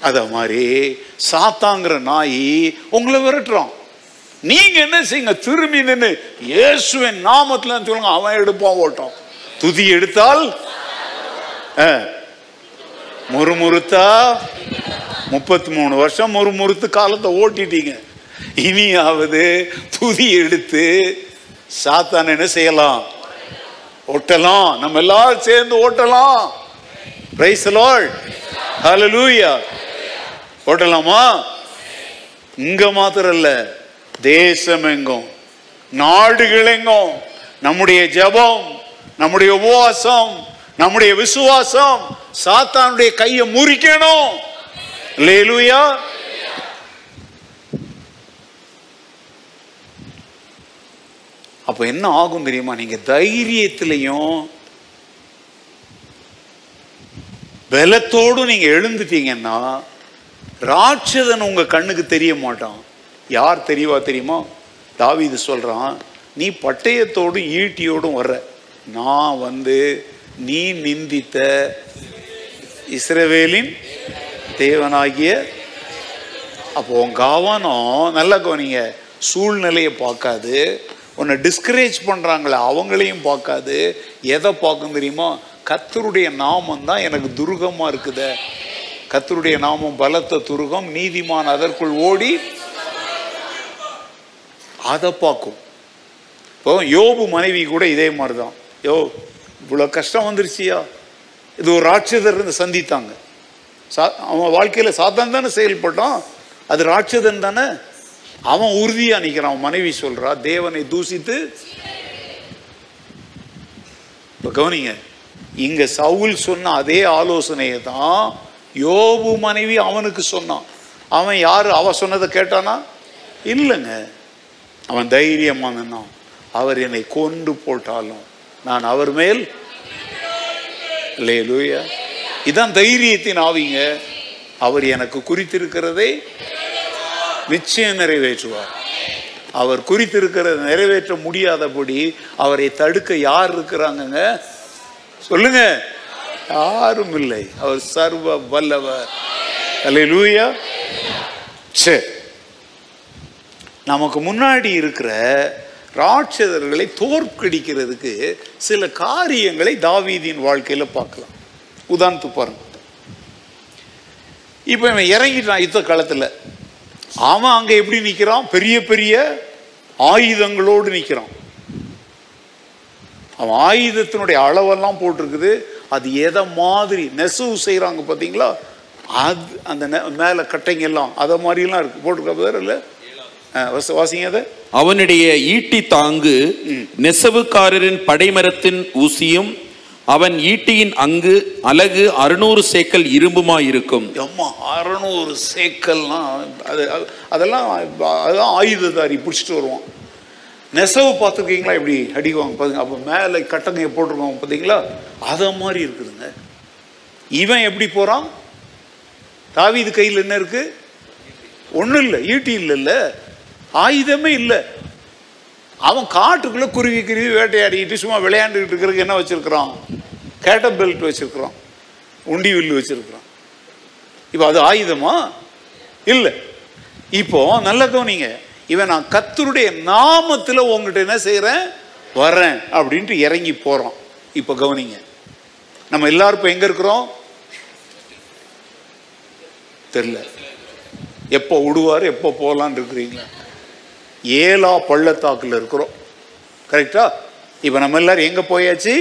அதை மாதிரி சாத்தாங்கிற நாய் உங்களை விரட்டுறோம் நீங்க என்ன செய்யுங்க? திரும்பி நின்று இயேசுவின் நாமத்துல சொல்லுங்க அவன் எடுப்பான் ஓட்டம். துதி எடுத்தால் ஆ, முறுமுறுத்தா முப்பத்தி மூணு வருஷம் முறுமுறுத்து காலத்தை ஓட்டிட்டீங்க. இனியாவது துதி எடுத்து சாத்தான் என்ன செய்யலாம்? ஓட்டலாம். நம்ம எல்லாரும் சேர்ந்து ஓட்டலாம். பிரைஸ் லார்ட் ஹலலூயா ஓட்டலாமா? இங்க மாத்திரம் இல்லை. தேசம் எங்கும் நாடுகள் எங்கும் நம்முடைய ஜெபம் நம்முடைய உபவாசம் நம்முடைய விசுவாசம் சாத்தானுடைய கையை முறிக்கணும். லேலுயா அப்ப என்ன ஆகும் தெரியுமா? நீங்க தைரியத்திலையும் பலத்தோடு நீங்க எழுந்துட்டீங்கன்னா ராட்சதன் உங்க கண்ணுக்கு தெரிய மாட்டான். யார் தெரியவா தெரியுமா? தாவிது சொல்கிறான் நீ பட்டயத்தோடும் ஈட்டியோடும் வர்ற. நான் வந்து நீ நிந்தித்த இஸ்ரவேலின் தேவனாகிய அப்போ உன் கவனம் நல்ல கவனிங்க சூழ்நிலையை பார்க்காது. உன்னை டிஸ்கரேஜ் பண்ணுறாங்களே அவங்களையும் பார்க்காது. எதை பார்க்கும் தெரியுமா? கத்தருடைய நாமம் தான் எனக்கு துருகமாக இருக்குத. கத்தருடைய நாமம் பலத்த துருகம் நீதிமான் அதற்குள் ஓடி அதை பார்க்கும். இப்போ யோபு மனைவி கூட இதே மாதிரி தான் யோ இவ்வளோ கஷ்டம் வந்துருச்சியா? இது ஒரு ராட்சதர் இருந்து சந்தித்தாங்க. சா அவன் வாழ்க்கையில் சாத்தான் தானே செயல்பட்டான். அது ராட்சதன் தானே? அவன் உறுதியாக நிற்கிறான் அவன் மனைவி சொல்கிறா தேவனை தூசித்து. இப்போ கவனிங்க இங்கே சவுல் சொன்ன அதே ஆலோசனையை தான் யோபு மனைவி அவனுக்கு சொன்னான். அவன் யார்? அவ சொன்னதை கேட்டானா? இல்லைங்க. அவன் தைரியமா அவர் என்னை கொண்டு போட்டாலும் நான் அவர் மேல் லேலூயா இதான் தைரியத்தின் ஆவிங்க. அவர் எனக்கு குறித்திருக்கிறதை நிச்சயம் நிறைவேற்றுவார். அவர் குறித்திருக்கிறத நிறைவேற்ற முடியாதபடி அவரை தடுக்க யார் இருக்கிறாங்கங்க? சொல்லுங்க. யாரும் இல்லை. அவர் சர்வ வல்லவர். அல்லேலூயா. சரி நமக்கு முன்னாடி இருக்கிற ராட்சதர்களை தோற்கடிக்கிறதுக்கு சில காரியங்களை தாவீதியின் வாழ்க்கையில பார்க்கலாம். உதாரணத்துக்கு பாருங்க. இப்போ இவன் இறங்கிட்டான் யுத்த காலத்துல. அவன் அங்கே எப்படி நிற்கிறான் பெரிய பெரிய ஆயுதங்களோடு நிற்கிறான் அவன் ஆயுதத்தினுடைய அளவெல்லாம் போட்டிருக்குது. அது எதை மாதிரி நெசவு செய்கிறாங்க பார்த்தீங்களா அது அந்த நெ- கட்டைங்கெல்லாம் அதை மாதிரிலாம் இருக்கு. போட்டிருக்க பேர் இல்லை? வாசிங்க அவனுடைய ஈட்டி தாங்கு நெசவுக்காரரின் படைமரத்தின் ஊசியும் அவன் ஈட்டியின் அங்கு அலகு அறுநூறு சேக்கல் இரும்புமாயிருக்கும். எம்மா அறநூறு சேக்கல்லாம் அது அது- அதெல்லாம் அதெல்லாம் ஆயுததாரி பிடிச்சிட்டு வருவான். நெசவு பார்த்துருக்கீங்களா இப்படி அடிக்குவாங்க பாருங்க அப்போ மேலே கட்டங்க போட்டிருக்காங்க பார்த்தீங்களா? அதை மாதிரி இருக்குதுங்க. இவன் எப்படி போகிறான் தாவீது கையில் என்ன இருக்கு? ஒன்றும் இல்லை ஈட்டி இல்லைல்ல ஆயுதமே இல்லை. அவன் காட்டுக்குள்ளே குருவி குருவி வேட்டையாடிக்கிட்டு சும்மா விளையாண்டுக்கிட்டு இருக்கிறதுக்கு என்ன வச்சுருக்குறான்? கேட்ட பெல்ட் வச்சுருக்குறான். உண்டி வில்லு வச்சிருக்கிறான். இப்போ அது ஆயுதமா? இல்லை. இப்போ நல்ல கவனிங்க. இவன் நான் கத்தருடைய நாமத்தில் உங்ககிட்ட என்ன செய்கிறேன் வரேன் அப்படின்ட்டு இறங்கி போகிறான் இப்போ கவனிங்க. நம்ம எல்லாரும் இப்போ எங்கே இருக்கிறோம்? தெரில எப்போ விடுவார் எப்போ போகலான் இருக்கிறீங்களா? ஏலா பள்ளத்தாக்கில் இருக்கிறோம். கரெக்டா இப்போ நம்ம எல்லாரும் எங்கே போயாச்சு?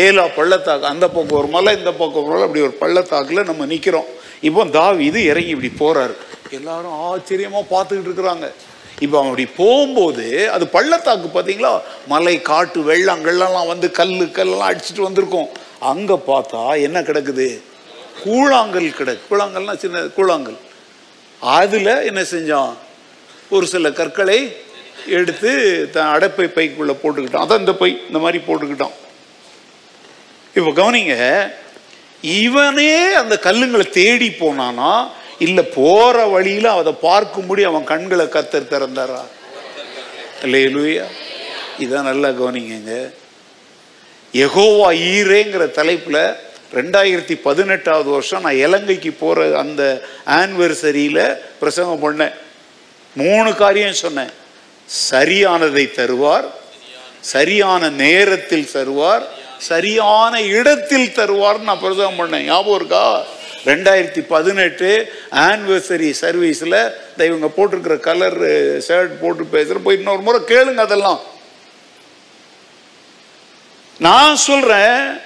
ஏலா பள்ளத்தாக்கு. அந்த பக்கம் ஒரு மலை இந்த பக்கம் ஒரு மலை அப்படி ஒரு பள்ளத்தாக்கில் நம்ம நிற்கிறோம் இப்போ தாவீது இறங்கி இப்படி போகிறாரு எல்லாரும் ஆச்சரியமாக பார்த்துக்கிட்டு இருக்கிறாங்க. இப்போ அவன் அப்படி போகும்போது அது பள்ளத்தாக்கு பார்த்தீங்களா மலை காட்டு வெள்ளங்கள்லாம் வந்து கல் கல்லெல்லாம் அடிச்சுட்டு வந்திருக்கோம். அங்கே பார்த்தா என்ன கிடக்குது? கூழாங்கல் கிடக்கு. கூழாங்கல்னால் சின்ன கூழாங்கல். அதில் என்ன செஞ்சான்? ஒரு சில கற்களை எடுத்து தான் அடைப்பை பைக்குள்ளே போட்டுக்கிட்டான். அதான் இந்த பை இந்த மாதிரி போட்டுக்கிட்டான். இப்போ கவனிங்க இவனே அந்த கல்லுங்களை தேடி போனானா இல்லை போகிற வழியில் அதை பார்க்கும்படி அவன் கண்களை கத்தர் திறந்தாரா? அல்லேலூயா. இதான் நல்லா கவனிங்க எகோவா ஈரேங்கிற தலைப்பில் ரெண்டாயிரத்தி பதினெட்டாவது வருஷம் நான் இலங்கைக்கு போகிற அந்த ஆன்வர்சரியில் பிரசங்கம் பண்ணேன். மூணு காரியம் சொன்னேன். சரியானதை தருவார் சரியான நேரத்தில் தருவார் சரியான இடத்தில் தருவார்னு நான் பிரசவம் பண்ணேன். ஞாபகம் இருக்கா? ரெண்டாயிரத்தி பதினெட்டு ஆனிவர்சரி சர்வீஸில் இவங்க போட்டிருக்கிற கலர் ஷர்ட் போட்டு பேசுகிற போய் இன்னொரு முறை கேளுங்க அதெல்லாம். நான் சொல்கிறேன்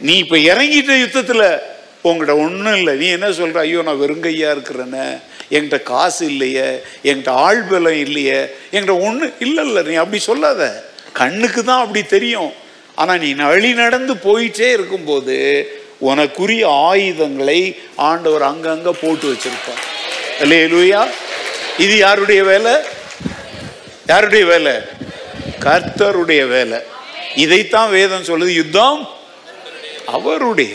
நீ இப்போ இறங்கிட்ட யுத்தத்தில் உங்கள்கிட்ட ஒன்றும் இல்லை. நீ என்ன சொல்கிற ஐயோ நான் வெறுங்கையாக இருக்கிறேன்னு என்கிட்ட காசு இல்லையே என்கிட்ட ஆள் பலம் இல்லையே என்கிட்ட ஒன்று இல்லை இல்லை நீ அப்படி சொல்லாத. கண்ணுக்கு தான் அப்படி தெரியும். ஆனால் நீ வழி நடந்து போயிட்டே இருக்கும்போது உனக்குரிய ஆயுதங்களை ஆண்டவர் அங்கங்கே போட்டு வச்சிருப்பார். இல்லையா இது யாருடைய வேலை? யாருடைய வேலை? கர்த்தருடைய வேலை. இதைத்தான் வேதம் சொல்லுது. யுத்தம் அவருடைய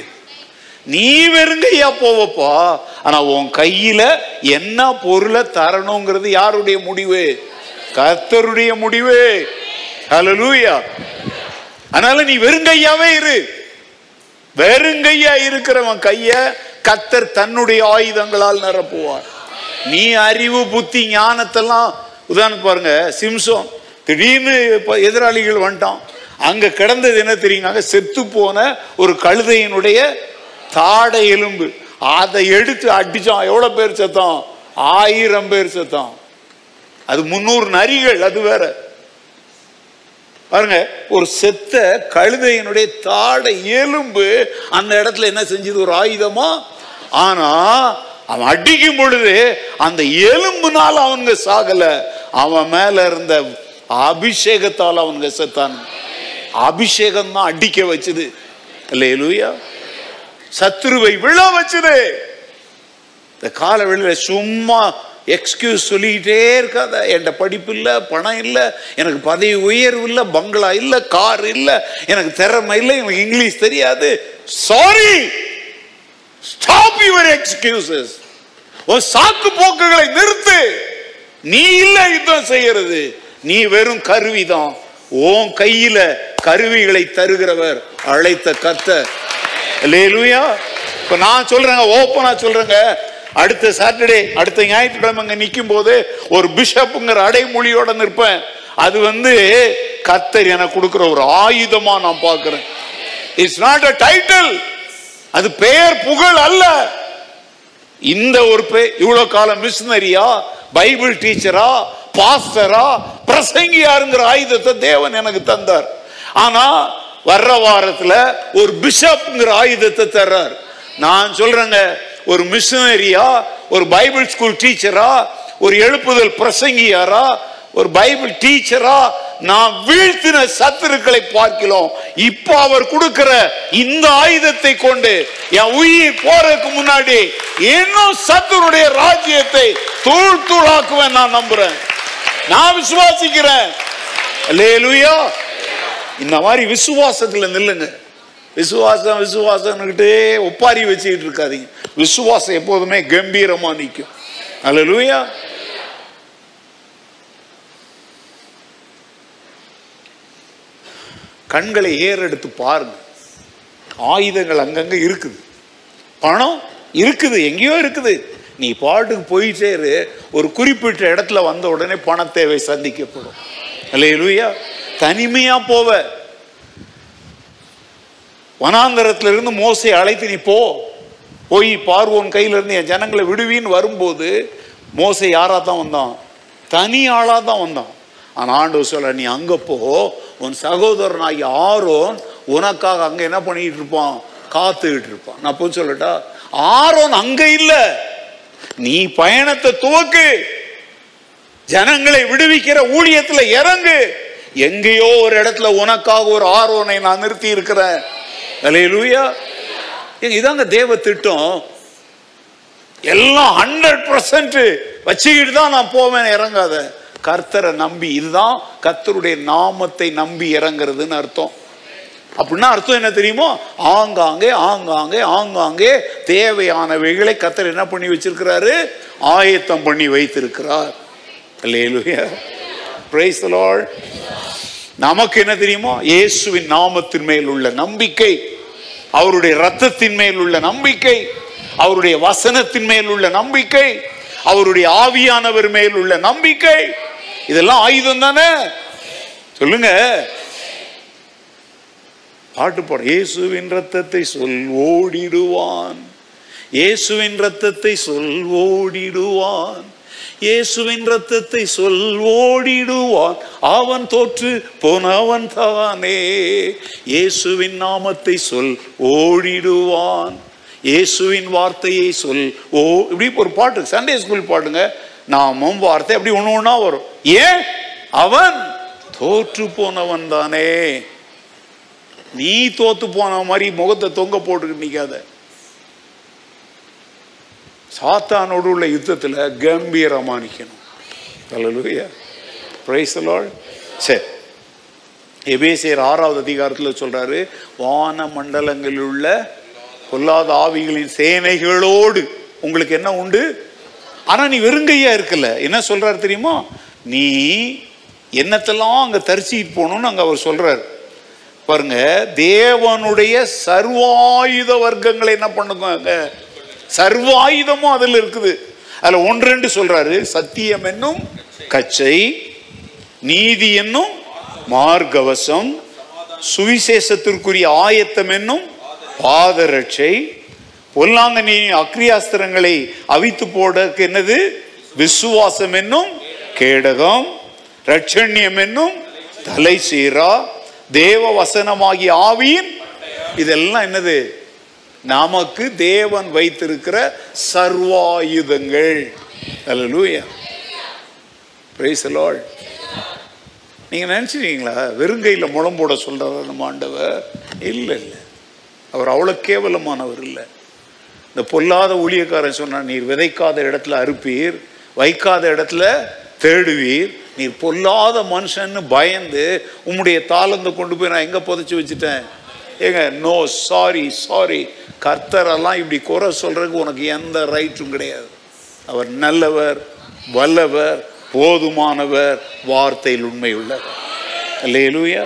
நீ வெறுங்கையா போவப்பா. ஆனா உன் கையில என்ன பொருளை தரணுங்கிறது யாருடைய முடிவு? கர்த்தருடைய முடிவு. ஹலலூயா அதனால நீ வெறுங்கையாவே இரு. வெறுங்கையா இருக்கிறவன் கைய கத்தர் தன்னுடைய ஆயுதங்களால் நிரப்புவார். நீ அறிவு புத்தி ஞானத்தெல்லாம் உதாரணம் பாருங்க சிம்சோன் திடீர்னு எதிராளிகள் வந்துட்டான். அங்க கிடந்தது என்ன தெரியுங்க செத்து போன ஒரு கழுதையினுடைய தாடை எலும்பு. அதை எடுத்து அடிச்சான். எவ்வளோ பேர் செத்தான்? ஆயிரம் பேர் செத்தோம் அது முன்னூறு நரிகள் அது வேற. பாருங்க ஒரு செத்த கழுதையினுடைய தாடை எலும்பு அந்த இடத்துல என்ன செஞ்சது? ஒரு ஆயுதமா? ஆனா அவன் அடிக்கும் பொழுது அந்த எலும்புனால அவனுங்க சாகல. அவன் மேல இருந்த அபிஷேகத்தால் அவனுங்க செத்தான். அபிஷேகம் தான் அடிக்க வச்சது. இல்லையா சத்துருவை விழ வச்சது. இந்த கால வெளியில் சும்மா எக்ஸ்கியூஸ் சொல்லிக்கிட்டே இருக்காத. என்கிட்ட படிப்பு இல்லை பணம் இல்லை எனக்கு பதவி உயர்வு இல்லை பங்களா இல்லை கார் இல்லை எனக்கு திறமை இல்லை எனக்கு இங்கிலீஷ் தெரியாது. சாரி ஸ்டாப் யுவர் எக்ஸ்கியூசஸ் ஒரு சாக்கு போக்குகளை நிறுத்து. நீ இல்லை யுத்தம் செய்யறது. நீ வெறும் கருவிதான். ஓன் கையில கருவிகளை தருகிறவர் அழைத்த கத்த லேலுயா இப்போ நான் சொல்றேங்க ஓப்பனாக சொல்றேங்க. அடுத்த சாட்டர்டே அடுத்த ஞாயிற்றுக்கிழமை அங்கே நிற்கும் போது ஒரு பிஷப்புங்கிற அடைமொழியோட நிற்பேன். அது வந்து கத்தர் எனக்கு கொடுக்குற ஒரு ஆயுதமாக நான் பார்க்குறேன். இட்ஸ் நாட் அ டைட்டில் அது பெயர் புகழ் அல்ல. இந்த ஒரு பே இவ்வளோ காலம் மிஷினரியா பைபிள் டீச்சரா பாஸ்டரா பிரசங்கியாருங்கிற ஆயுதத்தை தேவன் எனக்கு தந்தார். ஆனால் வர்ற வாரத்துல ஒரு பிஷப்ங்கிற ஆயுதத்தை தர்றார். நான் சொல்றேங்க ஒரு மிஷினரியா ஒரு பைபிள் ஸ்கூல் டீச்சரா ஒரு எழுப்புதல் பிரசங்கியாரா ஒரு பைபிள் டீச்சரா நான் வீழ்த்தின சத்துருக்களை பார்க்கிறோம். இப்ப அவர் கொடுக்கிற இந்த ஆயுதத்தை கொண்டு என் உயிர் போறதுக்கு முன்னாடி இன்னும் சத்துருடைய ராஜ்யத்தை தூள் தூளாக்குவேன் நான் நம்புறேன். நான் விசுவாசிக்கிறேன். அல்லேலூயா. இந்த மாதிரி விசுவாசத்துல நில்லுங்க. விசுவாசம் விசுவாசம்னுக்கிட்டே ஒப்பாரி வச்சுக்கிட்டு இருக்காதீங்க. விசுவாசம் எப்போதுமே கம்பீரமா நிற்கும் அல்லேலூயா கண்களை ஏறெடுத்து பாருங்க. ஆயுதங்கள் அங்கங்க இருக்குது. பணம் இருக்குது எங்கேயோ இருக்குது. நீ பாட்டுக்கு போய் சேரு ஒரு குறிப்பிட்ட இடத்துல வந்த உடனே பண தேவை சந்திக்கப்படும். இல்லையா தனிமையா போவ. வனாந்தரத்திலிருந்து மோசை அழைத்து நீ போ. போய் பார்வோன் கையிலிருந்து என் ஜனங்களை விடுவின்னு வரும்போது மோசை யாரா தான் வந்தான்? தனி ஆளா தான் வந்தான். ஆனா ஆண்டு சொல்ல நீ அங்க போ. உன் சகோதரனாகி ஆரோன் உனக்காக அங்க என்ன பண்ணிட்டு இருப்பான்? காத்துக்கிட்டு இருப்பான். நான் போய் சொல்லட்டா? ஆரோன் அங்க இல்ல. நீ பயணத்தை துவக்கு. ஜனங்களை விடுவிக்கிற ஊழியத்துல இறங்கு. எங்கேயோ ஒரு இடத்துல உனக்காக ஒரு ஆர்வனை நான் நிறுத்தி இருக்கிறேன். அலையலூயா இதாங்க தேவ திட்டம். எல்லாம் ஹண்ட்ரட் பர்சன்ட் வச்சுக்கிட்டு தான் நான் போவேன் இறங்காத. கர்த்தரை நம்பி இதுதான் கர்த்தருடைய நாமத்தை நம்பி இறங்குறதுன்னு அர்த்தம். அப்படின்னா அர்த்தம் என்ன தெரியுமோ? ஆங்காங்கே ஆங்காங்கே ஆங்காங்கே தேவையானவைகளை கத்தர் என்ன பண்ணி வச்சிருக்கிறாரு? ஆயத்தம் பண்ணி வைத்திருக்கிறார். இல்லையா பிரைஸ் லார்ட் நமக்கு என்ன தெரியுமோ? இயேசுவின் நாமத்தின் மேல் உள்ள நம்பிக்கை அவருடைய ரத்தத்தின் மேல் உள்ள நம்பிக்கை அவருடைய வசனத்தின் மேல் உள்ள நம்பிக்கை அவருடைய ஆவியானவர் மேல் உள்ள நம்பிக்கை. இதெல்லாம் ஆயுதம் தானே? சொல்லுங்க. பாட்டு பாட. இயேசுவின் ரத்தத்தை சொல் ஓடிடுவான். இயேசுவின் ரத்தத்தை சொல் ஓடிடுவான். இயேசுவின் ரத்தத்தை சொல் ஓடிடுவான். அவன் தோற்று போனவன் தானே. இயேசுவின் நாமத்தை சொல் ஓடிடுவான். இயேசுவின் வார்த்தையை சொல் ஓ இப்படி ஒரு பாட்டு சண்டே ஸ்கூல் பாட்டுங்க நாமம் வார்த்தை அப்படி ஒன்று ஒன்றா வரும். ஏன்? அவன் தோற்று போனவன் தானே. நீ தோத்து போன மாதிரி முகத்தை தொங்க போட்டுக்கிட்டு நிற்காத சாத்தானோடு உள்ள யுத்தத்தில் கம்பீரமாக நிற்கணும் அல்லேலூயா பிரைஸ் சரி எபேசியர் ஆறாவது அதிகாரத்தில் சொல்கிறாரு வான மண்டலங்களில் உள்ள பொல்லாத ஆவிகளின் சேனைகளோடு உங்களுக்கு என்ன உண்டு? ஆனால் நீ வெறுங்கையாக இருக்கல. என்ன சொல்கிறாரு தெரியுமா? நீ என்னத்தெல்லாம் அங்கே தரிசிட்டு போகணும்னு அங்கே அவர் சொல்கிறார் பாருங்க தேவனுடைய சர்வாயுத வர்க்கங்களை என்ன பண்ணுங்க சர்வாயுதமும் அதில் இருக்குது. அதில் ஒன்று ரெண்டு சொல்றாரு சத்தியம் என்னும் கச்சை நீதி என்னும் மார்கவசம் சுவிசேஷத்திற்குரிய ஆயத்தம் என்னும் பாதரட்சை பொல்லாங்கனி அக்ரியாஸ்திரங்களை அவித்து போடக்கு என்னது? விசுவாசம் என்னும் கேடகம் ரட்சண்யம் என்னும் தலை சீரா தேவ வசனமாகிய ஆவியின் இதெல்லாம் என்னது? நமக்கு தேவன் வைத்திருக்கிற சர்வாயுதங்கள். அல்லேலூயா பிரைஸ் லார்ட் நீங்க நினைச்சிட்டீங்களா வெறுங்கையில் முளம் போட சொல்றாரு நம்ம ஆண்டவர்? இல்லை இல்லை. அவர் அவ்வளோ கேவலமானவர் இல்லை. இந்த பொல்லாத ஊழியக்காரன் சொன்னார் நீர் விதைக்காத இடத்துல அறுப்பீர் வைக்காத இடத்துல தேடுவீர். நீர் பொல்லாத மனுஷன்னு பயந்து உம்முடைய தாளந்து கொண்டு போய் நான் எங்கே புதைச்சு வச்சுட்டேன்? ஏங்க நோ சாரி சாரி கர்த்தரெல்லாம் இப்படி குறை சொல்கிறதுக்கு உனக்கு எந்த ரைட்டும் கிடையாது. அவர் நல்லவர் வல்லவர் போதுமானவர் வார்த்தையில் உண்மை உள்ளவர் அல்லேலூயா.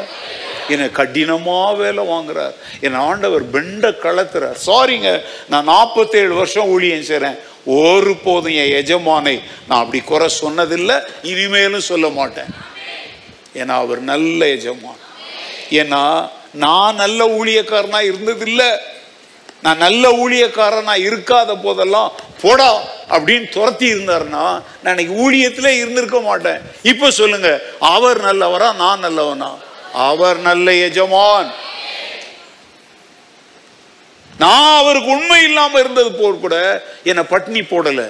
என்னை கடினமாக வேலை வாங்குறார். என் ஆண்டவர் பெண்ட கலத்துறார். சாரிங்க நான் நாற்பத்தேழு வருஷம் ஊழியம் செய்கிறேன் ஒரு போதும் என் எஜமானை நான் அப்படி குறை சொன்னதில்லை இனிமேலும் சொல்ல மாட்டேன். ஏன்னா அவர் நல்ல எஜமான். ஏன்னா நான் நல்ல ஊழியக்காரனா இருந்ததில்லை. நான் நல்ல ஊழியக்காரனா இருக்காத போதெல்லாம் போடா அப்படின்னு துரத்தி இருந்தாருன்னா நான் இன்னைக்கு ஊழியத்தில் இருந்திருக்க மாட்டேன். இப்போ சொல்லுங்க அவர் நல்லவரா நான் நல்லவனா? அவர் நல்ல எஜமான். நான் அவருக்கு உண்மை இல்லாம இருந்தது போல் கூட என்னை பட்னி போடலை.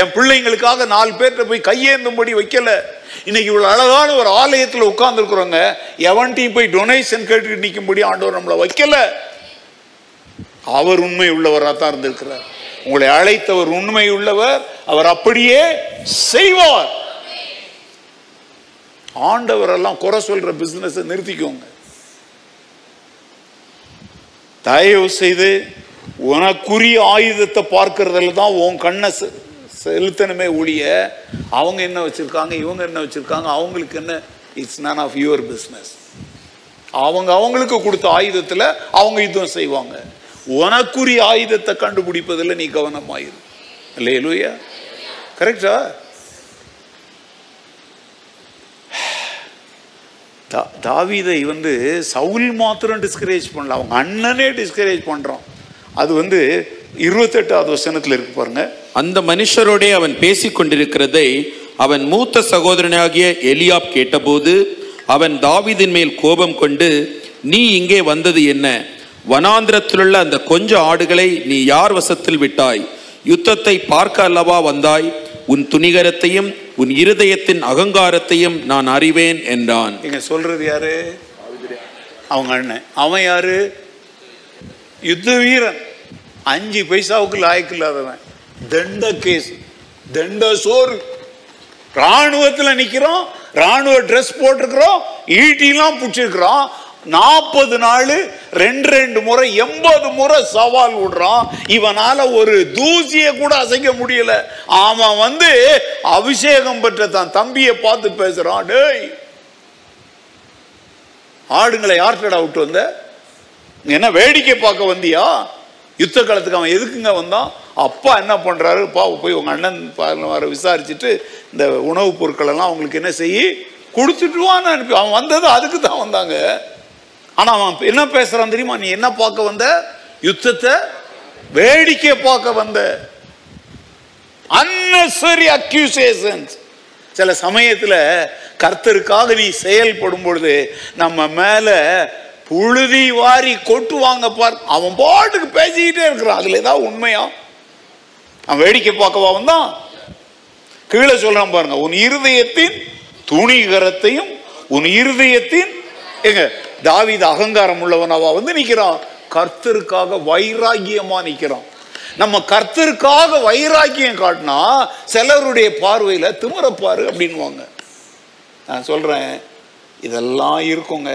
என் பிள்ளைங்களுக்காக நாலு பேர்கிட்ட போய் கையேந்தும்படி வைக்கல. இன்னைக்கு இவ்வளவு அழகான ஒரு ஆலயத்தில் உட்காந்துருக்குறோங்க எவன்ட்டையும் போய் டொனேஷன் கேட்டு நிற்கும்படி ஆண்டவர் நம்மளை வைக்கல. அவர் உண்மை உள்ளவராக தான் இருந்திருக்கிறார். உங்களை அழைத்தவர் உண்மை உள்ளவர் அவர் அப்படியே செய்வார். ஆண்டவரெல்லாம் குறை சொல்ற பிசினஸ் நிறுத்திக்கோங்க. தயவு செய்து உனக்குரிய ஆயுதத்தை பார்க்கறதுல தான் உன் கண்ணை செலுத்தணுமே ஒழிய அவங்க என்ன வச்சுருக்காங்க இவங்க என்ன வச்சுருக்காங்க அவங்களுக்கு என்ன it's none of your business அவங்க அவங்களுக்கு கொடுத்த ஆயுதத்தில் அவங்க யுத்தம் செய்வாங்க. உனக்குரிய ஆயுதத்தை கண்டுபிடிப்பதில் நீ கவனமாயிரு. இல்லையா கரெக்டா தா- தாவீதை வந்து சவுல் மாத்திரம் டிஸ்கரேஜ் பண்ணல. அவங்க அண்ணனே டிஸ்கரேஜ் பண்ணுறோம் அது வந்து இருபத்தெட்டாவது வசனத்தில் இருக்கு பாருங்கள் அந்த மனுஷரோடே அவன் பேசிக் கொண்டிருக்கிறதை அவன் மூத்த சகோதரனாகிய எலியாப் கேட்டபோது அவன் தாவிதின் மேல் கோபம் கொண்டு நீ இங்கே வந்தது என்ன? வனாந்திரத்திலுள்ள அந்த கொஞ்ச ஆடுகளை நீ யார் வசத்தில் விட்டாய்? யுத்தத்தை பார்க்க அல்லவா வந்தாய்? உன் துணிகரத்தையும் உன் இருதயத்தின் அகங்காரத்தையும் நான் அறிவேன் என்றான். இங்க சொல்றது யாரு? அவங்க அண்ணன். அவன் யாரு? யுத்த வீரன் அஞ்சு பைசாவுக்கு லாய்க்கு இல்லாதவன் தண்ட கேஸ் தண்ட சோறு. ராணுவத்தில் நிற்கிறோம் ராணுவ ட்ரெஸ் போட்டிருக்கிறோம் ஈட்டிலாம் பிடிச்சிருக்கிறோம். நாற்பது நாள் ரெண்டு ரெண்டு முறை எண்பது முறை சவால் விடுறான். இவனால ஒரு தூசியை கூட அசைக்க முடியல. அவன் வந்து அபிஷேகம் பெற்ற தான் தம்பியை பார்த்து பேசுறான் டேய் ஆடுங்களை யார்கிட்டடா விட்டு வந்த? என்ன வேடிக்கை பார்க்க வந்தியா? யுத்த காலத்துக்கு அவன் எதுக்குங்க வந்தான்? அப்பா என்ன பண்ணுறாரு பா போய் உங்கள் அண்ணன் பாருங்க வர விசாரிச்சுட்டு இந்த உணவுப் பொருட்களெல்லாம் அவங்களுக்கு என்ன செய்ய கொடுத்துட்டுவான்னு அனுப்பி அவன் வந்தது அதுக்கு தான் வந்தாங்க. ஆனால் அவன் என்ன பேசுகிறான் தெரியுமா? நீ என்ன பார்க்க வந்த? யுத்தத்தை வேடிக்கை பார்க்க வந்த. அன்னசரி அக்யூசேஷன்ஸ் சில சமயத்தில் கர்த்தருக்காக நீ செயல்படும் பொழுது நம்ம மேலே புழுதி வாரி கொட்டுவாங்க பார். அவன் பாட்டுக்கு பேசிக்கிட்டே இருக்கிறான். அதில் ஏதாவது உண்மையா? நான் வேடிக்கை பார்க்கவா வந்தான்? கீழே சொல்றான் பாருங்க உன் இருதயத்தின் துணிகரத்தையும் உன் இருதயத்தின் எங்க தாவித அகங்காரம் உள்ளவனாவா வந்து நிற்கிறான் கர்த்தருக்காக வைராகியமா நிற்கிறான் நம்ம கர்த்தருக்காக வைராக்கியம் காட்டினா சிலருடைய பார்வையில் திமிரப்பாரு அப்படின்வாங்க நான் சொல்கிறேன் இதெல்லாம் இருக்குங்க.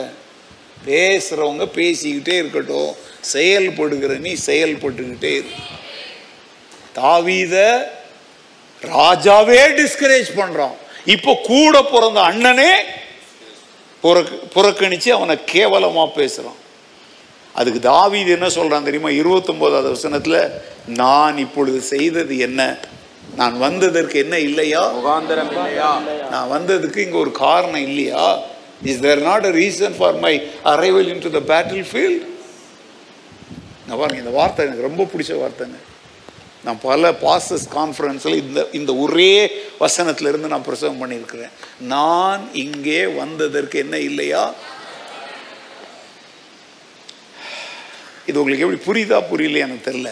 பேசுகிறவங்க பேசிக்கிட்டே இருக்கட்டும் செயல்படுகிற நீ செயல்பட்டுக்கிட்டே இரு. தாவீத ராஜாவே டிஸ்கரேஜ் பண்றான். இப்போ கூட பிறந்த அண்ணனே புறக்கு புறக்கணிச்சு அவனை கேவலமா பேசுறான். அதுக்கு தாவீது என்ன சொல்றான் தெரியுமா? இருபத்தொன்பதாவது வசனத்துல நான் இப்பொழுது செய்தது என்ன? நான் வந்ததற்கு என்ன இல்லையா? முகாந்திரம் இல்லையா? நான் வந்ததுக்கு இங்க ஒரு காரணம் இல்லையா? Is there not a reason for my arrival in to the battlefield பாருங்க இந்த வார்த்தை எனக்கு ரொம்ப பிடிச்ச வார்த்தைங்க. நான் பல பாசஸ் கான்ஃபரன்ஸில் இந்த இந்த ஒரே வசனத்திலிருந்து நான் பிரசவம் பண்ணியிருக்கிறேன். நான் இங்கே வந்ததற்கு என்ன இல்லையா? இது உங்களுக்கு எப்படி புரியுதா புரியலையா எனக்கு தெரியல.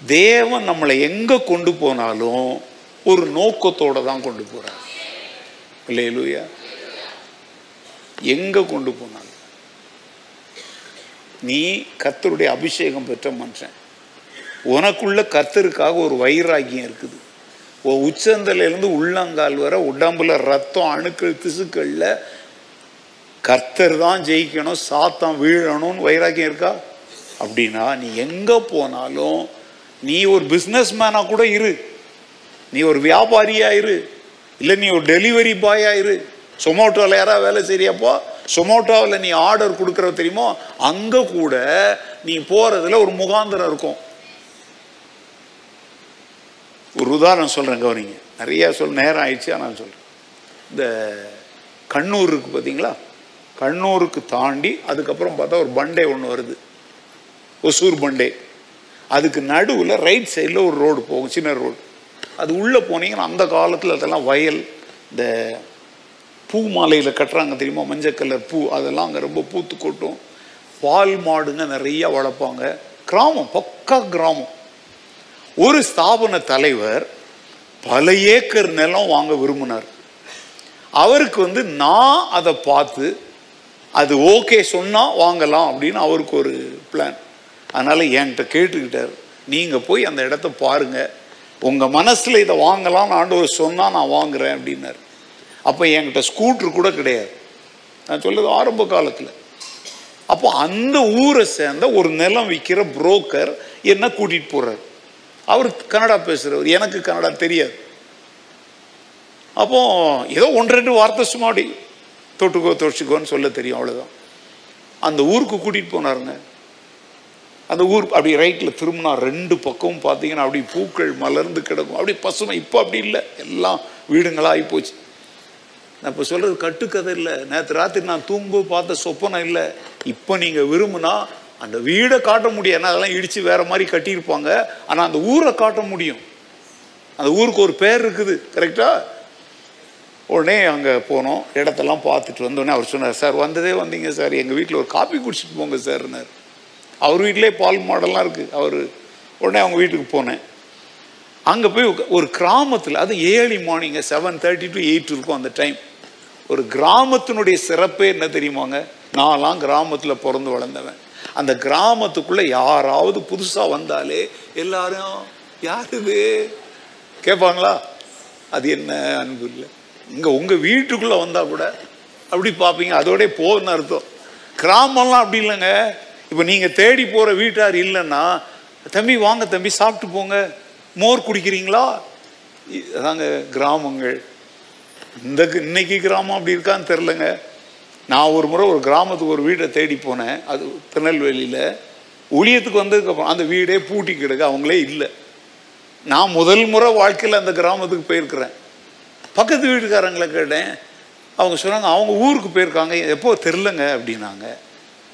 தேவன் நம்மளை எங்கே கொண்டு போனாலும் ஒரு நோக்கத்தோட தான் கொண்டு போகிறார் இல்லை லூயா எங்கே கொண்டு போனாலும். நீ கத்தருடைய அபிஷேகம் பெற்ற மனுஷன். உனக்குள்ள கர்த்தருக்காக ஒரு வைராக்கியம் இருக்குது. ஓ உச்சந்தலையிலேருந்து உள்ளங்கால் வர உடம்புல ரத்தம் அணுக்கள் திசுக்களில் கர்த்தர் தான் ஜெயிக்கணும் சாத்தம் வீழணும்னு வைராக்கியம் இருக்கா? அப்படின்னா நீ எங்கே போனாலும் நீ ஒரு பிஸ்னஸ் மேனாக கூட இரு. நீ ஒரு வியாபாரியா இரு. இல்லை நீ ஒரு டெலிவரி பாயா இரு. சொமோட்டோவில் யாராவது வேலை செய்யறியாப்போ சொமோட்டோவில் நீ ஆர்டர் கொடுக்குற தெரியுமோ? அங்கே கூட நீ போகிறதுல ஒரு முகாந்திரம் இருக்கும். ஒரு உதாரணம் சொல்கிறேன் கவனிங்க நிறைய சொல் நேரம் ஆயிடுச்சு நான் சொல்கிறேன் இந்த கண்ணூர் இருக்குது பார்த்தீங்களா? கண்ணூருக்கு தாண்டி அதுக்கப்புறம் பார்த்தா ஒரு பண்டே ஒன்று வருது. ஒசூர் பண்டே. அதுக்கு நடுவில் ரைட் சைடில் ஒரு ரோடு போகும் சின்ன ரோடு அது உள்ளே போனீங்கன்னா அந்த காலத்தில் அதெல்லாம் வயல் இந்த பூ மாலையில் கட்டுறாங்க தெரியுமா? மஞ்சள் கலர் பூ அதெல்லாம் அங்கே ரொம்ப பூத்து கொட்டும் பால் மாடுங்க நிறையா வளர்ப்பாங்க. கிராமம் பக்கா கிராமம். ஒரு ஸ்தாபன தலைவர் பல ஏக்கர் நிலம் வாங்க விரும்பினார். அவருக்கு வந்து நான் அதை பார்த்து அது ஓகே சொன்னால் வாங்கலாம் அப்படின்னு அவருக்கு ஒரு பிளான் அதனால் என்கிட்ட கேட்டுக்கிட்டார். நீங்கள் போய் அந்த இடத்த பாருங்கள் உங்கள் மனசில் இதை வாங்கலாம் ஆண்டவர் சொன்னால் நான் வாங்குறேன் அப்படின்னார். அப்போ என்கிட்ட ஸ்கூட்ரு கூட கிடையாது. நான் சொல்லுது ஆரம்ப காலத்தில். அப்போ அந்த ஊரை சேர்ந்த ஒரு நிலம் விற்கிற புரோக்கர் என்ன கூட்டிகிட்டு போகிறார் அவர் கன்னடா பேசுகிறவர் எனக்கு கன்னடா தெரியாது. அப்போ ஏதோ ஒன்று ரெண்டு வார்த்தை சும்மாடி தொட்டுக்கோ தொழிச்சுக்கோன்னு சொல்ல தெரியும் அவ்வளோதான் அந்த ஊருக்கு கூட்டிகிட்டு போனாருங்க. அந்த ஊர் அப்படி ரைட்டில் திரும்பினா ரெண்டு பக்கமும் பார்த்தீங்கன்னா அப்படி பூக்கள் மலர்ந்து கிடக்கும். அப்படி பசுமை இப்போ அப்படி இல்லை. எல்லாம் வீடுங்களாக ஆகிப்போச்சு நான் இப்போ சொல்கிறது கட்டுக்கதை இல்லை. நேற்று ராத்திரி நான் தூங்கு பார்த்த சொப்பனம் இல்லை. இப்போ நீங்கள் விரும்புனா அந்த வீடை காட்ட முடியும் ஏன்னா அதெல்லாம் இடித்து வேறு மாதிரி கட்டியிருப்பாங்க. ஆனால் அந்த ஊரை காட்ட முடியும். அந்த ஊருக்கு ஒரு பேர் இருக்குது. கரெக்டாக உடனே அங்கே போனோம். இடத்தெல்லாம் பார்த்துட்டு வந்தோடனே அவர் சொன்னார் சார் வந்ததே வந்தீங்க சார். எங்கள் வீட்டில் ஒரு காப்பி குடிச்சிட்டு போங்க சார்னார் அவர் வீட்டிலே பால் மாடெல்லாம் இருக்குது அவர் உடனே அவங்க வீட்டுக்கு போனேன். அங்கே போய் ஒரு கிராமத்தில் அது early morning seven thirty to eight இருக்கும் அந்த டைம் ஒரு கிராமத்தினுடைய சிறப்பே என்ன தெரியுமாங்க? நான்லாம் கிராமத்தில் பிறந்து வளர்ந்தவன். அந்த கிராமத்துக்குள்ளே யாராவது புதுசாக வந்தாலே எல்லாரும் யார் இது கேட்பாங்களா? அது என்ன? அன்பு இல்லை. இங்கே உங்கள் வீட்டுக்குள்ளே வந்தால் கூட அப்படி பார்ப்பீங்க. அதோடய போன்னு அர்த்தம். கிராமம்லாம் அப்படி இல்லைங்க. இப்போ நீங்கள் தேடி போகிற வீட்டார் இல்லைன்னா தம்பி வாங்க தம்பி சாப்பிட்டு போங்க. மோர் குடிக்கிறீங்களா? அதாங்க கிராமங்கள். இந்த இன்னைக்கு கிராமம் அப்படி இருக்கான்னு தெரிலங்க நான் ஒரு முறை ஒரு கிராமத்துக்கு ஒரு வீட்டை தேடி போனேன். அது திருநெல்வேலியில். ஊழியத்துக்கு வந்ததுக்கப்புறம் அந்த வீடே பூட்டி கிடக்கு அவங்களே இல்லை. நான் முதல் முறை வாழ்க்கையில் அந்த கிராமத்துக்கு போயிருக்கிறேன். பக்கத்து வீட்டுக்காரங்களை கேட்டேன். அவங்க சொன்னாங்க அவங்க ஊருக்கு போயிருக்காங்க. எப்போ தெரிலங்க அப்படின்னாங்க.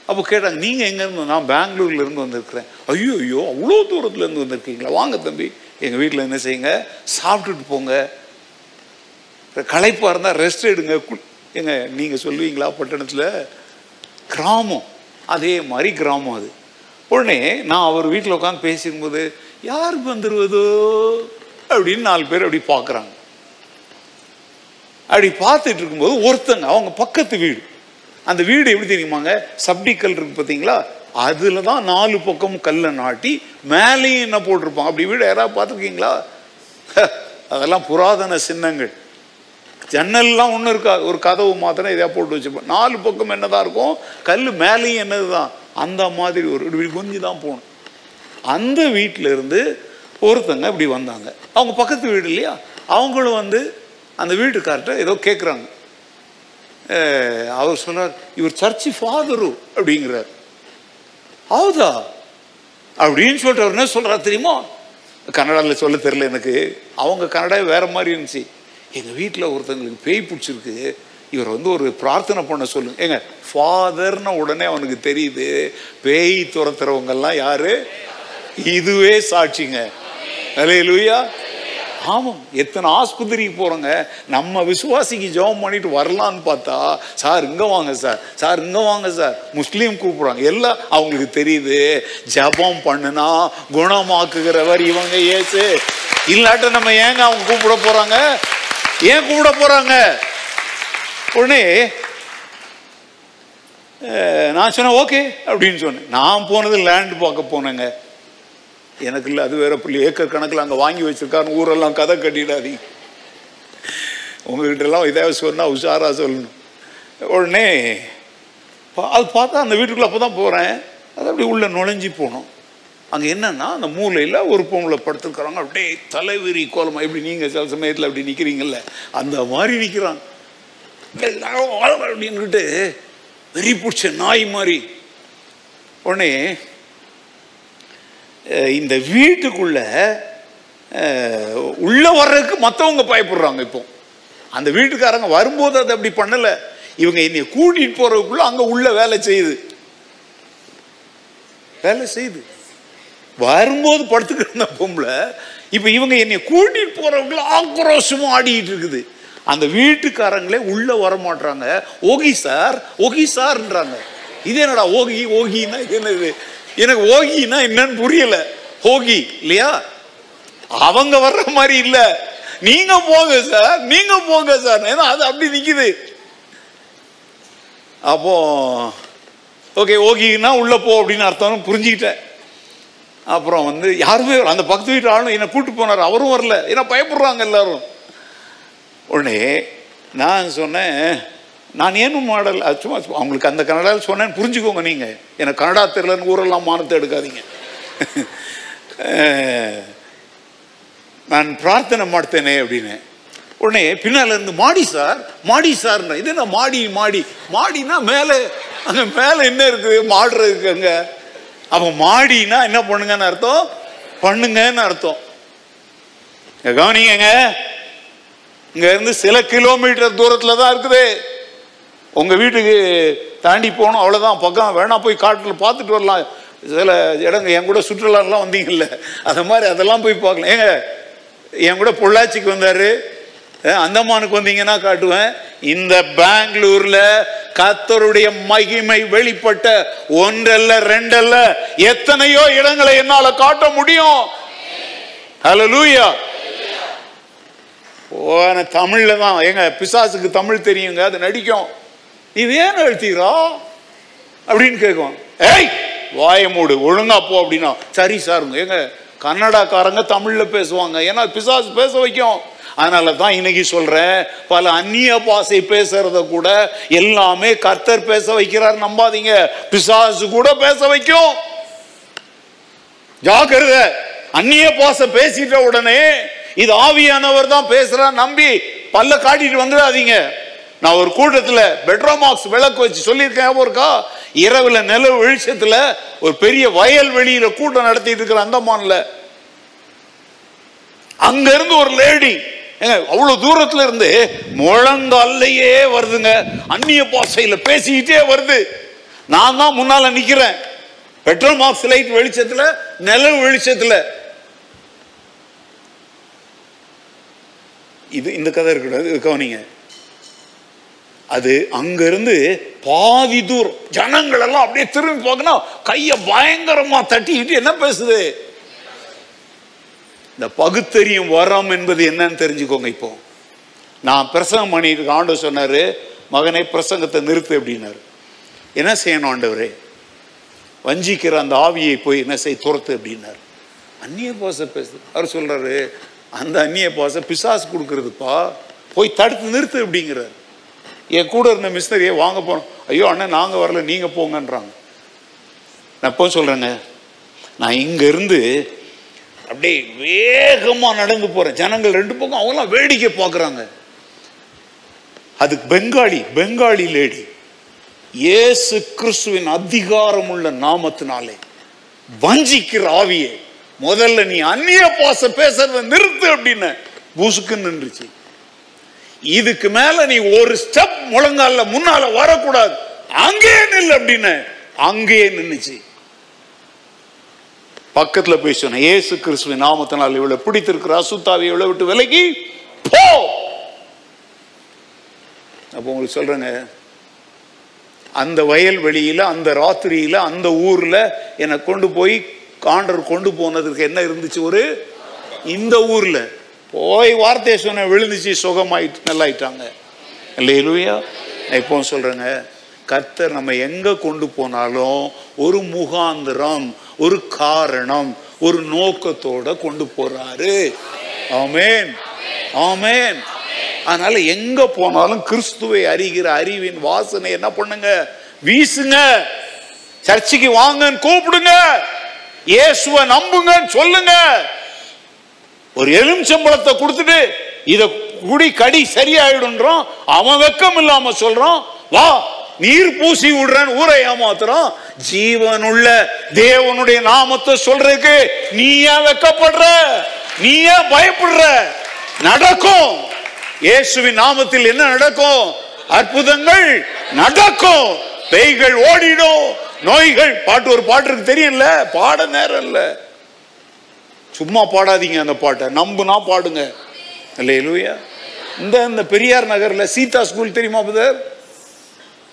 அப்போ கேட்டாங்க நீங்கள் எங்கேருந்து நான் பெங்களூர்லேருந்து வந்திருக்கிறேன். ஐயோ ஐயோ அவ்வளோ தூரத்துலேருந்து வந்திருக்கீங்களா? வாங்க தம்பி. எங்கள் வீட்டில் என்ன செய்யுங்க? சாப்பிட்டுட்டு போங்க. களைப்பாக இருந்தால் ரெஸ்ட் எடுங்க. ஏங்க நீங்கள் சொல்லுவீங்களா பட்டணத்தில்? கிராமம். அதே மாதிரி கிராமம் அது. உடனே நான் அவர் வீட்டில் உட்காந்து பேசும்போது யார் வந்துருவதோ? அப்படின்னு நாலு பேர் அப்படி பார்க்குறாங்க அப்படி பார்த்துட்டு இருக்கும்போது ஒருத்தங்க அவங்க பக்கத்து வீடு. அந்த வீடு எப்படி தெரியுமாங்க? சப்டிக்கல் இருக்கு பார்த்தீங்களா? அதில் தான் நாலு பக்கமும் கல்லை நாட்டி மேலேயும் என்ன போட்டிருப்பாங்க? அப்படி வீடு யாராவது பார்த்துருக்கீங்களா? அதெல்லாம் புராதன சின்னங்கள். ஜன்னல்லாம் ஒன்றும் இருக்காது ஒரு கதவு மாத்திரம் இதாக போட்டு வச்சுப்போம். நாலு பக்கம் என்னதான் இருக்கும் கல் மேலேயும் என்னது தான் அந்த மாதிரி ஒரு இப்படி கொஞ்சம் தான் போகணும். அந்த வீட்டில் இருந்து ஒருத்தங்க இப்படி வந்தாங்க. அவங்க பக்கத்து வீடு இல்லையா? அவங்களும் வந்து அந்த வீட்டுக்கார்ட்ட ஏதோ கேட்குறாங்க அவர் சொல்கிறார் இவர் சர்ச்சு ஃபாதரு அப்படிங்கிறார். ஆகுதா அப்படின்னு சொல்லிட்டு அவர் என்ன சொல்கிறார் தெரியுமா? கன்னடாவில் சொல்ல தெரில எனக்கு. அவங்க கன்னடா வேறு மாதிரி இருந்துச்சு. எங்கள் வீட்டில் ஒருத்தங்களுக்கு பேய் பிடிச்சிருக்கு இவர் வந்து ஒரு பிரார்த்தனை பண்ண சொல்லுங்க. ஏங்க ஃபாதர்னு உடனே அவனுக்கு தெரியுது பேய் துரத்துறவங்கெல்லாம் யாரு? இதுவே சாட்சிங்க. அலையலுயா ஆமாம் எத்தனை ஆஸ்பத்திரிக்கு போகிறோங்க நம்ம விசுவாசிக்கு ஜெபம் பண்ணிட்டு வரலான்னு பார்த்தா சார் இங்கே வாங்க சார். சார் இங்கே வாங்க சார். முஸ்லீம் கூப்பிடுறாங்க. எல்லாம் அவங்களுக்கு தெரியுது ஜெபம் பண்ணுனா குணமாக்குகிறவர் இவங்க ஏசு இல்லாட்ட நம்ம ஏங்க அவங்க கூப்பிட போகிறாங்க ஏன் கூப்பிட போகிறாங்க உடனே நான் சொன்னேன் ஓகே அப்படின்னு சொன்னேன். நான் போனது லேண்ட் பார்க்க போனேங்க. எனக்கு இல்லை அது வேற புள்ளி. ஏக்கர் கணக்கில் அங்கே வாங்கி வச்சிருக்காருன்னு ஊரெல்லாம் கதை கட்டிடாதீங்க. உங்ககிட்ட எல்லாம் இதாக சொன்னால் உஷாராக சொல்லணும். உடனே பா- அது பார்த்தா அந்த வீட்டுக்குள்ளே அப்போ தான் போகிறேன் அது அப்படி உள்ளே நுழைஞ்சி போனோம். அங்கே என்னன்னா அந்த மூலையில் ஒரு பொம்பளை படுத்துருக்குறாங்க. அப்படியே தலைவிரி கோலமாக இப்படி நீங்கள் சில சமயத்தில் அப்படி நிற்கிறீங்கல்ல அந்த மாதிரி நிற்கிறாங்க அப்படின்னுட்டு வெறி பிடிச்ச நாய் மாதிரி. உடனே இந்த வீட்டுக்குள்ள உள்ளே வர்றதுக்கு மற்றவங்க பயப்படுறாங்க இப்போ. அந்த வீட்டுக்காரங்க வரும்போது அதை அப்படி பண்ணலை. இவங்க என்னை கூட்டிகிட்டு போகிறதுக்குள்ளே அங்கே உள்ள வேலை செய்யுது. வேலை செய்யுது. வரும்போது படுத்துக்கிட்டு இருந்த பொம்பளை இப்போ இவங்க என்னை கூட்டிட்டு போகிறவங்கள ஆக்ரோஷமும் ஆடிக்கிட்டு இருக்குது. அந்த வீட்டுக்காரங்களே உள்ளே வரமாட்டாங்க ஓகி சார் ஓகி சார்ன்றாங்க. இது என்னடா ஓகி ஓகின்னா இது என்னது? எனக்கு ஓகின்னா என்னன்னு புரியல. ஹோகி இல்லையா? அவங்க வர்ற மாதிரி இல்லை. நீங்க போங்க சார் நீங்க போங்க சார். ஏன்னா அது அப்படி நிற்குது அப்போ ஓகே ஓகின்னா உள்ள போ அப்படின்னு அர்த்தம் புரிஞ்சுக்கிட்டேன். அப்புறம் வந்து யாருமே அந்த பக்கத்து வீட்டு ஆளும் என்னை கூப்பிட்டு போனார். அவரும் வரல. ஏன்னா பயப்படுறாங்க எல்லாரும். உடனே நான் சொன்னேன் நான் ஏனும் மாடல்? அது சும்மா அவங்களுக்கு அந்த கனடாவில் சொன்னேன்னு புரிஞ்சுக்கோங்க நீங்கள் எனக்கு கனடா தெரிலன்னு ஊரெல்லாம் மானத்தை எடுக்காதீங்க. நான் பிரார்த்தனை மாட்டேனே அப்படின்னு. உடனே பின்னால் இருந்து மாடி சார் மாடி சார்ன்ற இது என்ன மாடி மாடி? மாடினா மேலே அங்கே மேலே என்ன இருக்குது? மாடுறதுக்கு அங்கே அப்போ மாடினா என்ன பண்ணுங்கன்னு அர்த்தம்? பண்ணுங்கன்னு அர்த்தம். கவனிங்க இங்க இருந்து சில கிலோமீட்டர் தூரத்துல தான் இருக்குது. உங்க வீட்டுக்கு தாண்டி போகணும் அவ்வளோதான் பக்கம் வேணா போய் காட்டில் பார்த்துட்டு வரலாம். சில இடங்க என் கூட சுற்றுலாலாம் வந்தீங்கல்ல. அது மாதிரி அதெல்லாம் போய் பார்க்கலாம். ஏங்க என் கூட பொள்ளாச்சிக்கு வந்தாரு. அந்தமானுக்கு வந்தீங்கன்னா காட்டுவேன். இந்த பெங்களூர்ல கத்தருடைய மகிமை வெளிப்பட்ட ஒன்றல்ல ரெண்டல்ல எத்தனையோ இடங்களை என்னால காட்ட முடியும். ஹலோ லூயா ஓன தமிழ்ல தான். ஏங்க பிசாசுக்கு தமிழ் தெரியுங்க அது நடிக்கும். இது ஏன் எழுத்தீரா அப்படின்னு கேட்கும் ஏய் வாய மூடு ஒழுங்கா போ அப்படின்னா. சரி சாருங்க ஏங்க கன்னடாக்காரங்க தமிழ்ல பேசுவாங்க. ஏன்னா பிசாசு பேச வைக்கும். அதனால தான் இன்னைக்கு சொல்றேன் பல அந்நிய பாசை பேசுறத கூட எல்லாமே கர்த்தர் பேச வைக்கிறார் நம்பாதீங்க. பிசாசு கூட பேச வைக்கும். ஜாக்கிரதை. அந்நிய பாச பேசிட்ட உடனே இது ஆவியானவர் தான் பேசுறா நம்பி பல்ல காட்டிட்டு வந்துடாதீங்க. நான் ஒரு கூட்டத்தில் பெட்ரோமாக்ஸ் விளக்கு வச்சு சொல்லியிருக்கேன் ஒருக்கா இரவுல நிலவு ஒரு பெரிய வயல் வெளியில கூட்டம் நடத்திட்டு இருக்கிற அந்தமான்ல. அங்க இருந்து ஒரு லேடி அவ்வளவு தூரத்துல இருந்து முழங்கால்லையே வருதுங்க. அந்நிய பாசையில பேசிக்கிட்டே வருது. நான் தான் முன்னால நிக்கிறேன். பெட்ரோல் மார்க்ஸ் லைட் வெளிச்சத்துல நிலவு வெளிச்சத்துல. இது இந்த கதை இருக்கக்கூடாது கவனிங்க. அது அங்கிருந்து பாதி தூரம். ஜனங்கள் எல்லாம் அப்படியே திரும்பி பார்க்கணும். கையை பயங்கரமா தட்டிக்கிட்டு என்ன பேசுது? இந்த பகுத்தறியும் வரம் என்பது என்னன்னு தெரிஞ்சுக்கோங்க இப்போ. நான் பிரசங்கம் பண்ணிட்டு ஆண்டவர் சொன்னாரு மகனை பிரசங்கத்தை நிறுத்து அப்படின்னாரு. என்ன செய்யணும் ஆண்டவரே? வஞ்சிக்கிற அந்த ஆவியை போய் என்ன செய் துரத்து அப்படின்னாரு. அந்நிய பாச பேசு அவர் சொல்றாரு அந்த அந்நிய பாச பிசாசு கொடுக்கறதுப்பா போய் தடுத்து நிறுத்து அப்படிங்கிறார். என் கூட இருந்த மிஸ்னரியை வாங்க போனோம் ஐயோ அண்ணன் நாங்க வரல நீங்க போங்கன்றாங்க. நான் எப்போ சொல்றேங்க? நான் இங்க இருந்து அப்படியே வேகமா நடந்து போகிற ஜனங்கள் ரெண்டு பக்கம் அவங்களாம் வேடிக்கை பார்க்கறாங்க. அதுக்கு பெங்காலி பெங்காலி லேடி. இயேசு கிறிஸ்துவின் அதிகாரம் உள்ள நாமத்தினாலே வஞ்சிக்கிற ஆவியே முதல்ல நீ அந்நிய பாச பேசுறத நிறுத்து அப்படின்னு பூசுக்கு நின்றுச்சு. இதுக்கு மேல நீ ஒரு ஸ்டெப் முழங்கால முன்னால வரக்கூடாது. அங்கேயே நில் அப்படின்னு அங்கேயே நின்றுச்சு பக்கத்துல போய் சொன்னேன் ஏசு கிறிஸ்துவின் நாமத்தினால் இவ்வளவு பிடித்திருக்கிற அசுத்தாவை இவ்வளவு விட்டு விலகி போ. அப்போ உங்களுக்கு சொல்றேங்க அந்த வயல்வெளியில அந்த ராத்திரியில அந்த ஊர்ல என்னை கொண்டு போய் காண்டர் கொண்டு போனதுக்கு என்ன இருந்துச்சு ஒரு? இந்த ஊர்ல. போய் வார்த்தையை சொன்ன விழுந்துச்சு சுகமாயிட்டு நல்லாயிட்டாங்க. இல்லையா நான் இப்போ சொல்றேங்க கர்த்தர் நம்ம எங்க கொண்டு போனாலும் ஒரு முகாந்திரம் ஒரு காரணம் ஒரு நோக்கத்தோட கொண்டு போறாரு. ஆமேன். ஆமேன். அதனால எங்க போனாலும் கிறிஸ்துவை அறிகிற அறிவின் வாசனை என்ன பண்ணுங்க? வீசுங்க. சர்ச்சுக்கு வாங்கன்னு கூப்பிடுங்க. இயேசுவை நம்புங்கன்னு சொல்லுங்க. ஒரு எலுமிச்சம்பழத்தை கொடுத்துட்டு இத குடி கடி சரியாயிடுன்றோம். அவன் வெக்கம் இல்லாம சொல்றான். வா நீர் பூசி விடுறேன்னு ஊரை ஏமாத்துறோம். ஜீவனுள்ள தேவனுடைய நாமத்தை சொல்றதுக்கு நீ ஏன் வெக்கப்படுற நீ ஏன் பயப்படுற. நடக்கும். இயேசுவின் நாமத்தில் என்ன நடக்கும்? அற்புதங்கள் நடக்கும். பேய்கள் ஓடிடும். நோய்கள் பாட்டு ஒரு பாட்டு இருக்கு தெரியல பாட நேரம் இல்ல. சும்மா பாடாதீங்க அந்த பாட்டை. நம்புனா பாடுங்க. இல்லையா இந்த இந்த பெரியார் நகர்ல சீதா ஸ்கூல் தெரியுமா புதர்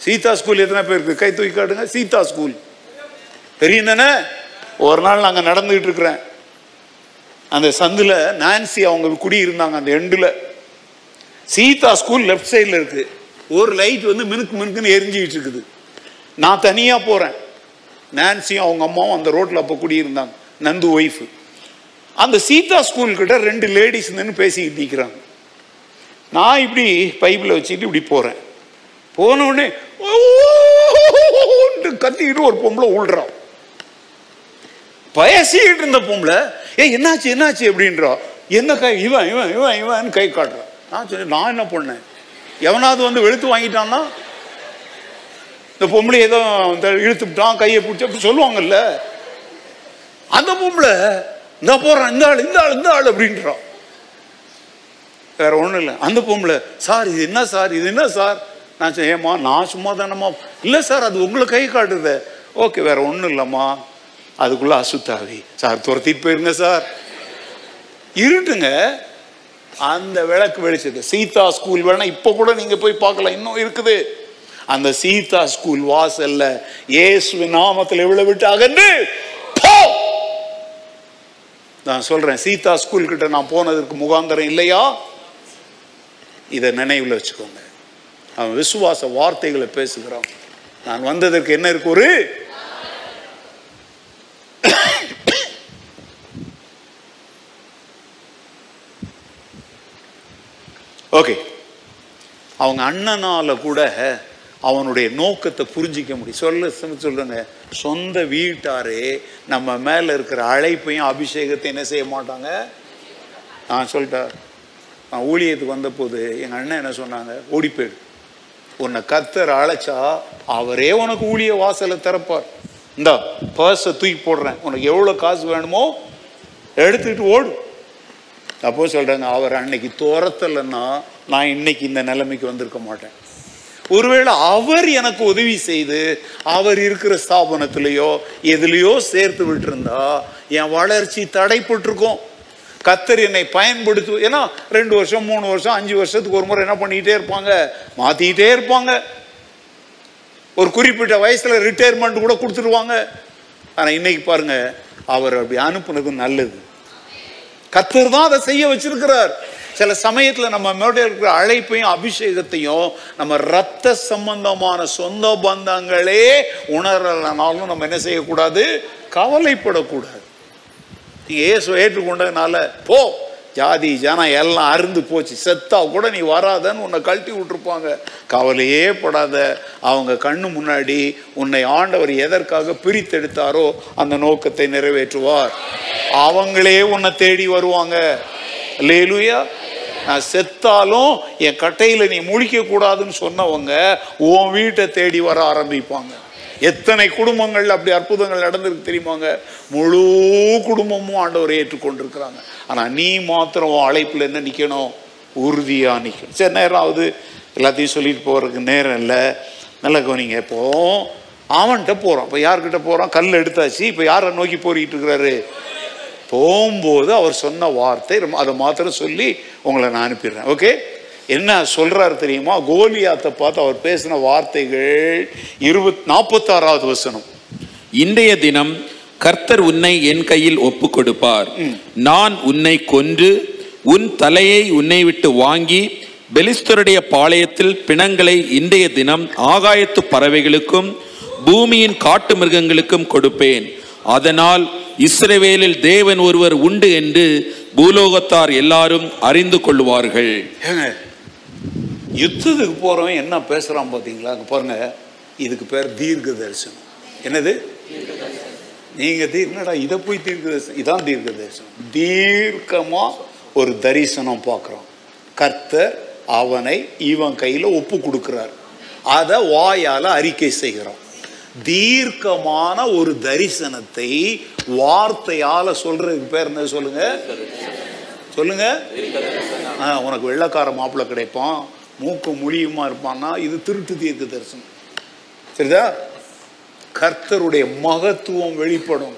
சீதா ஸ்கூல் எத்தனை பேருக்கு கை தூக்கி காட்டுங்க. சீதா ஸ்கூல். தெரியும் தானே ஒரு நாள் நாங்கள் நடந்துகிட்டு இருக்கிறேன். அந்த சந்தில் நான்சி அவங்க குடியிருந்தாங்க அந்த எண்டில். சீதா ஸ்கூல் லெஃப்ட் சைடில் இருக்குது ஒரு லைட் வந்து மினுக்கு மினுக்குன்னு எரிஞ்சிக்கிட்டு இருக்குது. நான் தனியாக போகிறேன் நான்சியும் அவங்க அம்மாவும் அந்த ரோட்டில் அப்போ குடியிருந்தாங்க. நந்து ஒய்ஃபு. அந்த சீதா ஸ்கூல்கிட்ட ரெண்டு லேடிஸ் நின்று பேசிக்கிட்டு நிற்கிறாங்க நான் இப்படி பைப்பில் வச்சுக்கிட்டு இப்படி போகிறேன் போன உடனே ஓன்னு கத்திக்கிட்டு ஒரு பொம்பளை உள்றான். பேசிக்கிட்டு இருந்த பொம்பளை ஏ என்னாச்சு என்னாச்சு? அப்படின்றா. என்ன கை இவன் இவன் இவன் இவன் கை காட்டுறான் நான் சொல்லி நான் என்ன பண்ணேன்? எவனாவது வந்து வெளுத்து வாங்கிட்டான்னா? இந்த பொம்பளை ஏதோ இந்த இழுத்துட்டான் கையை பிடிச்சி அப்படி சொல்லுவாங்கல்ல. அந்த பொம்பளை இந்த போறான் இந்த ஆள் இந்த ஆள் இந்த ஆள் அப்படின்றான் வேற ஒன்றும் இல்லை. அந்த பொம்பளை சார் இது என்ன சார் இது என்ன சார்? நான் சொன்னேன் ஏம்மா நான் சும்மா தானம்மா? இல்லை சார் அது உங்களை கை காட்டுது. ஓகே வேற ஒன்றும் இல்லைம்மா. அதுக்குள்ளே அசுத்தாவி சார் துரத்திட்டு போயிருங்க சார். இருட்டுங்க. அந்த விளக்கு வெளிச்சது சீதா ஸ்கூல் வேணா இப்போ கூட நீங்கள் போய் பார்க்கலாம் இன்னும் இருக்குது. அந்த சீதா ஸ்கூல் வாசல்ல இயேசுவின் நாமத்தில் எவ்வளவு விட்டு அகன்று நான் சொல்றேன் சீதா ஸ்கூல் கிட்ட நான் போனதற்கு முகாந்தரம் இல்லையா? இதை நினைவில் வச்சுக்கோங்க. அவன் விசுவாச வார்த்தைகளை பேசுகிறான். நான் வந்ததற்கு என்ன இருக்கு ஒரு? ஓகே அவங்க அண்ணனால கூட அவனுடைய நோக்கத்தை புரிஞ்சிக்க முடியும். சொல்ல சொல்லுங்க. சொந்த வீட்டாரே நம்ம மேல இருக்கிற அழைப்பையும் அபிஷேகத்தை என்ன செய்ய மாட்டாங்க? நான் சொல்லிட்டார் நான் ஊழியத்துக்கு வந்தபோது எங்கள் அண்ணன் என்ன சொன்னாங்க? ஓடி போயிடு. உன்னை கத்தர் அழைச்சா அவரே உனக்கு ஊழிய வாசலை திறப்பார். இந்தா பர்ஸை தூக்கி போடுறேன். உனக்கு எவ்வளோ காசு வேணுமோ எடுத்துக்கிட்டு ஓடு. அப்போ சொல்கிறாங்க அவர் அன்னைக்கு துரத்தலைன்னா நான் இன்னைக்கு இந்த நிலைமைக்கு வந்திருக்க மாட்டேன். ஒருவேளை அவர் எனக்கு உதவி செய்து அவர் இருக்கிற ஸ்தாபனத்திலேயோ எதுலேயோ சேர்த்து விட்டுருந்தா என் வளர்ச்சி தடைப்பட்டிருக்கும். கத்தர் என்னை பயன்படுத்து ஏன்னா ரெண்டு வருஷம் மூணு வருஷம் அஞ்சு வருஷத்துக்கு ஒரு முறை என்ன பண்ணிக்கிட்டே இருப்பாங்க? மாற்றிக்கிட்டே இருப்பாங்க. ஒரு குறிப்பிட்ட வயசில் ரிட்டையர்மெண்ட் கூட கொடுத்துருவாங்க. ஆனால் இன்னைக்கு பாருங்க அவர் அப்படி அனுப்புனது நல்லது. கத்தர் தான் அதை செய்ய வச்சிருக்கிறார். சில சமயத்தில் நம்ம மேட இருக்கிற அழைப்பையும் அபிஷேகத்தையும் நம்ம ரத்த சம்பந்தமான சொந்த பந்தங்களே உணரலனாலும் நம்ம என்ன செய்யக்கூடாது? கவலைப்படக்கூடாது. நீ ஏசு ஏற்றுக்கொண்டதுனால போ. ஜாதி ஜனம் எல்லாம் அருந்து போச்சு. செத்தா கூட நீ வராதன்னு உன்னை கழட்டி விட்டுருப்பாங்க. கவலையே படாத. அவங்க கண்ணு முன்னாடி உன்னை ஆண்டவர் எதற்காக பிரித்தெடுத்தாரோ அந்த நோக்கத்தை நிறைவேற்றுவார். அவங்களே உன்னை தேடி வருவாங்க. லேலுயா நான் செத்தாலும் என் கட்டையில் நீ முழிக்க கூடாதுன்னு சொன்னவங்க உன் வீட்டை தேடி வர ஆரம்பிப்பாங்க. எத்தனை குடும்பங்கள் அப்படி அற்புதங்கள் நடந்திருக்கு தெரியுமாங்க? முழு குடும்பமும் ஆண்டவரை ஏற்றுக்கொண்டிருக்கிறாங்க. ஆனால் நீ மாத்திரம் உன் அழைப்பில் என்ன நிற்கணும் உறுதியாக நிற்கணும் சரி நேரம் ஆகுது எல்லாத்தையும் சொல்லிட்டு போகிறதுக்கு நேரம் இல்லை. நல்லா கவனிங்க. இப்போ அவன்கிட்ட போகிறோம் இப்போ யார்கிட்ட போகிறோம் கல் எடுத்தாச்சு. இப்போ யாரை நோக்கி போறிக்கிட்டு இருக்கிறாரு? போகும்போது அவர் சொன்ன வார்த்தை ரொம்ப- அதை மாத்திரம் சொல்லி உங்களை நான் அனுப்பிடுறேன். ஓகே என்ன சொல்றாரு தெரியுமா? கோலியாத்தை பார்த்து அவர் பேசின வார்த்தைகள் இருபத் நாற்பத்தாறாவது வசனம். இன்றைய தினம் கர்த்தர் உன்னை என் கையில் ஒப்பு கொடுப்பார் நான் உன்னை கொன்று உன் தலையை உன்னை விட்டு வாங்கி பெலிஸ்தருடைய பாளையத்தில் பிணங்களை இன்றைய தினம் ஆகாயத்து பறவைகளுக்கும் பூமியின் காட்டு மிருகங்களுக்கும் கொடுப்பேன். அதனால் இஸ்ரவேலில் தேவன் ஒருவர் உண்டு என்று பூலோகத்தார் எல்லாரும் அறிந்து கொள்வார்கள். யுத்தத்துக்கு போகிறவன் என்ன பேசுகிறான் பார்த்தீங்களா அங்கே பாருங்க. இதுக்கு பேர் தீர்க்க தரிசனம் என்னது? நீங்கள் தீ- என்னடா இதை போய் தீர்க்க தரிசனம் இதான் தீர்க்க தரிசனம் தீர்க்கமாக ஒரு தரிசனம் பார்க்குறோம் கர்த்தர் அவனை இவன் கையில் ஒப்பு கொடுக்குறாரு. அதை வாயால் அறிக்கை செய்கிறோம். தீர்க்கமான ஒரு தரிசனத்தை வார்த்தையால் சொல்றதுக்கு பேர் என்ன சொல்லுங்க? சொல்லுங்க. உனக்கு வெள்ளக்கார மாப்பிள்ளை கிடைப்பான். மூக்கு மொழியுமா இருப்பான்னா இது திருட்டு தீர்க்க தரிசனம். சரிதா? கர்த்தருடைய மகத்துவம் வெளிப்படும்.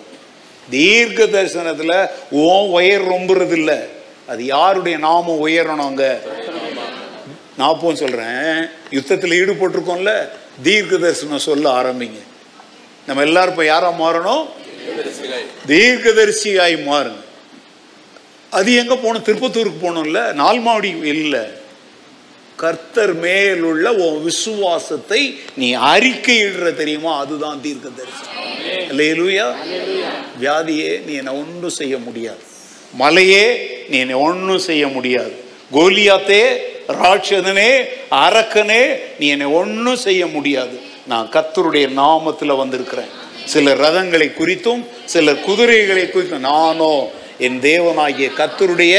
தீர்க்க தரிசனத்துல ஓன் உயர் ரொம்புறது இல்ல அது யாருடைய நாமம் உயரணும் அங்கே? நான் அப்போ சொல்றேன் யுத்தத்தில் ஈடுபட்டிருக்கோம்ல தீர்க்க தரிசனம் சொல்ல ஆரம்பிங்க. நம்ம எல்லாரும் இப்போ யாராக மாறணும்? தீர்க்கதரிசியாய் மாறுங்க. அது எங்க போகணும்? திருப்பத்தூருக்கு போகணும்ல? நால்மாவடி இல்லை. கர்த்தர் மேலுள்ள உன் விசுவாசத்தை நீ அறிக்கையிடுற தெரியுமா? அதுதான் தீர்க்க தரிசனம் அல்லேலூயா. வியாதியே நீ என்னை ஒன்றும் செய்ய முடியாது. மலையே நீ என்னை ஒன்றும் செய்ய முடியாது. கோலியாத்தே ராட்சதனே அரக்கனே நீ என்னை ஒன்றும் செய்ய முடியாது. நான் கத்தருடைய நாமத்துல வந்திருக்கிறேன். சில ரதங்களை குறித்தும் சில குதிரைகளை குறித்தும் நானோ என் தேவனாகிய கத்தருடைய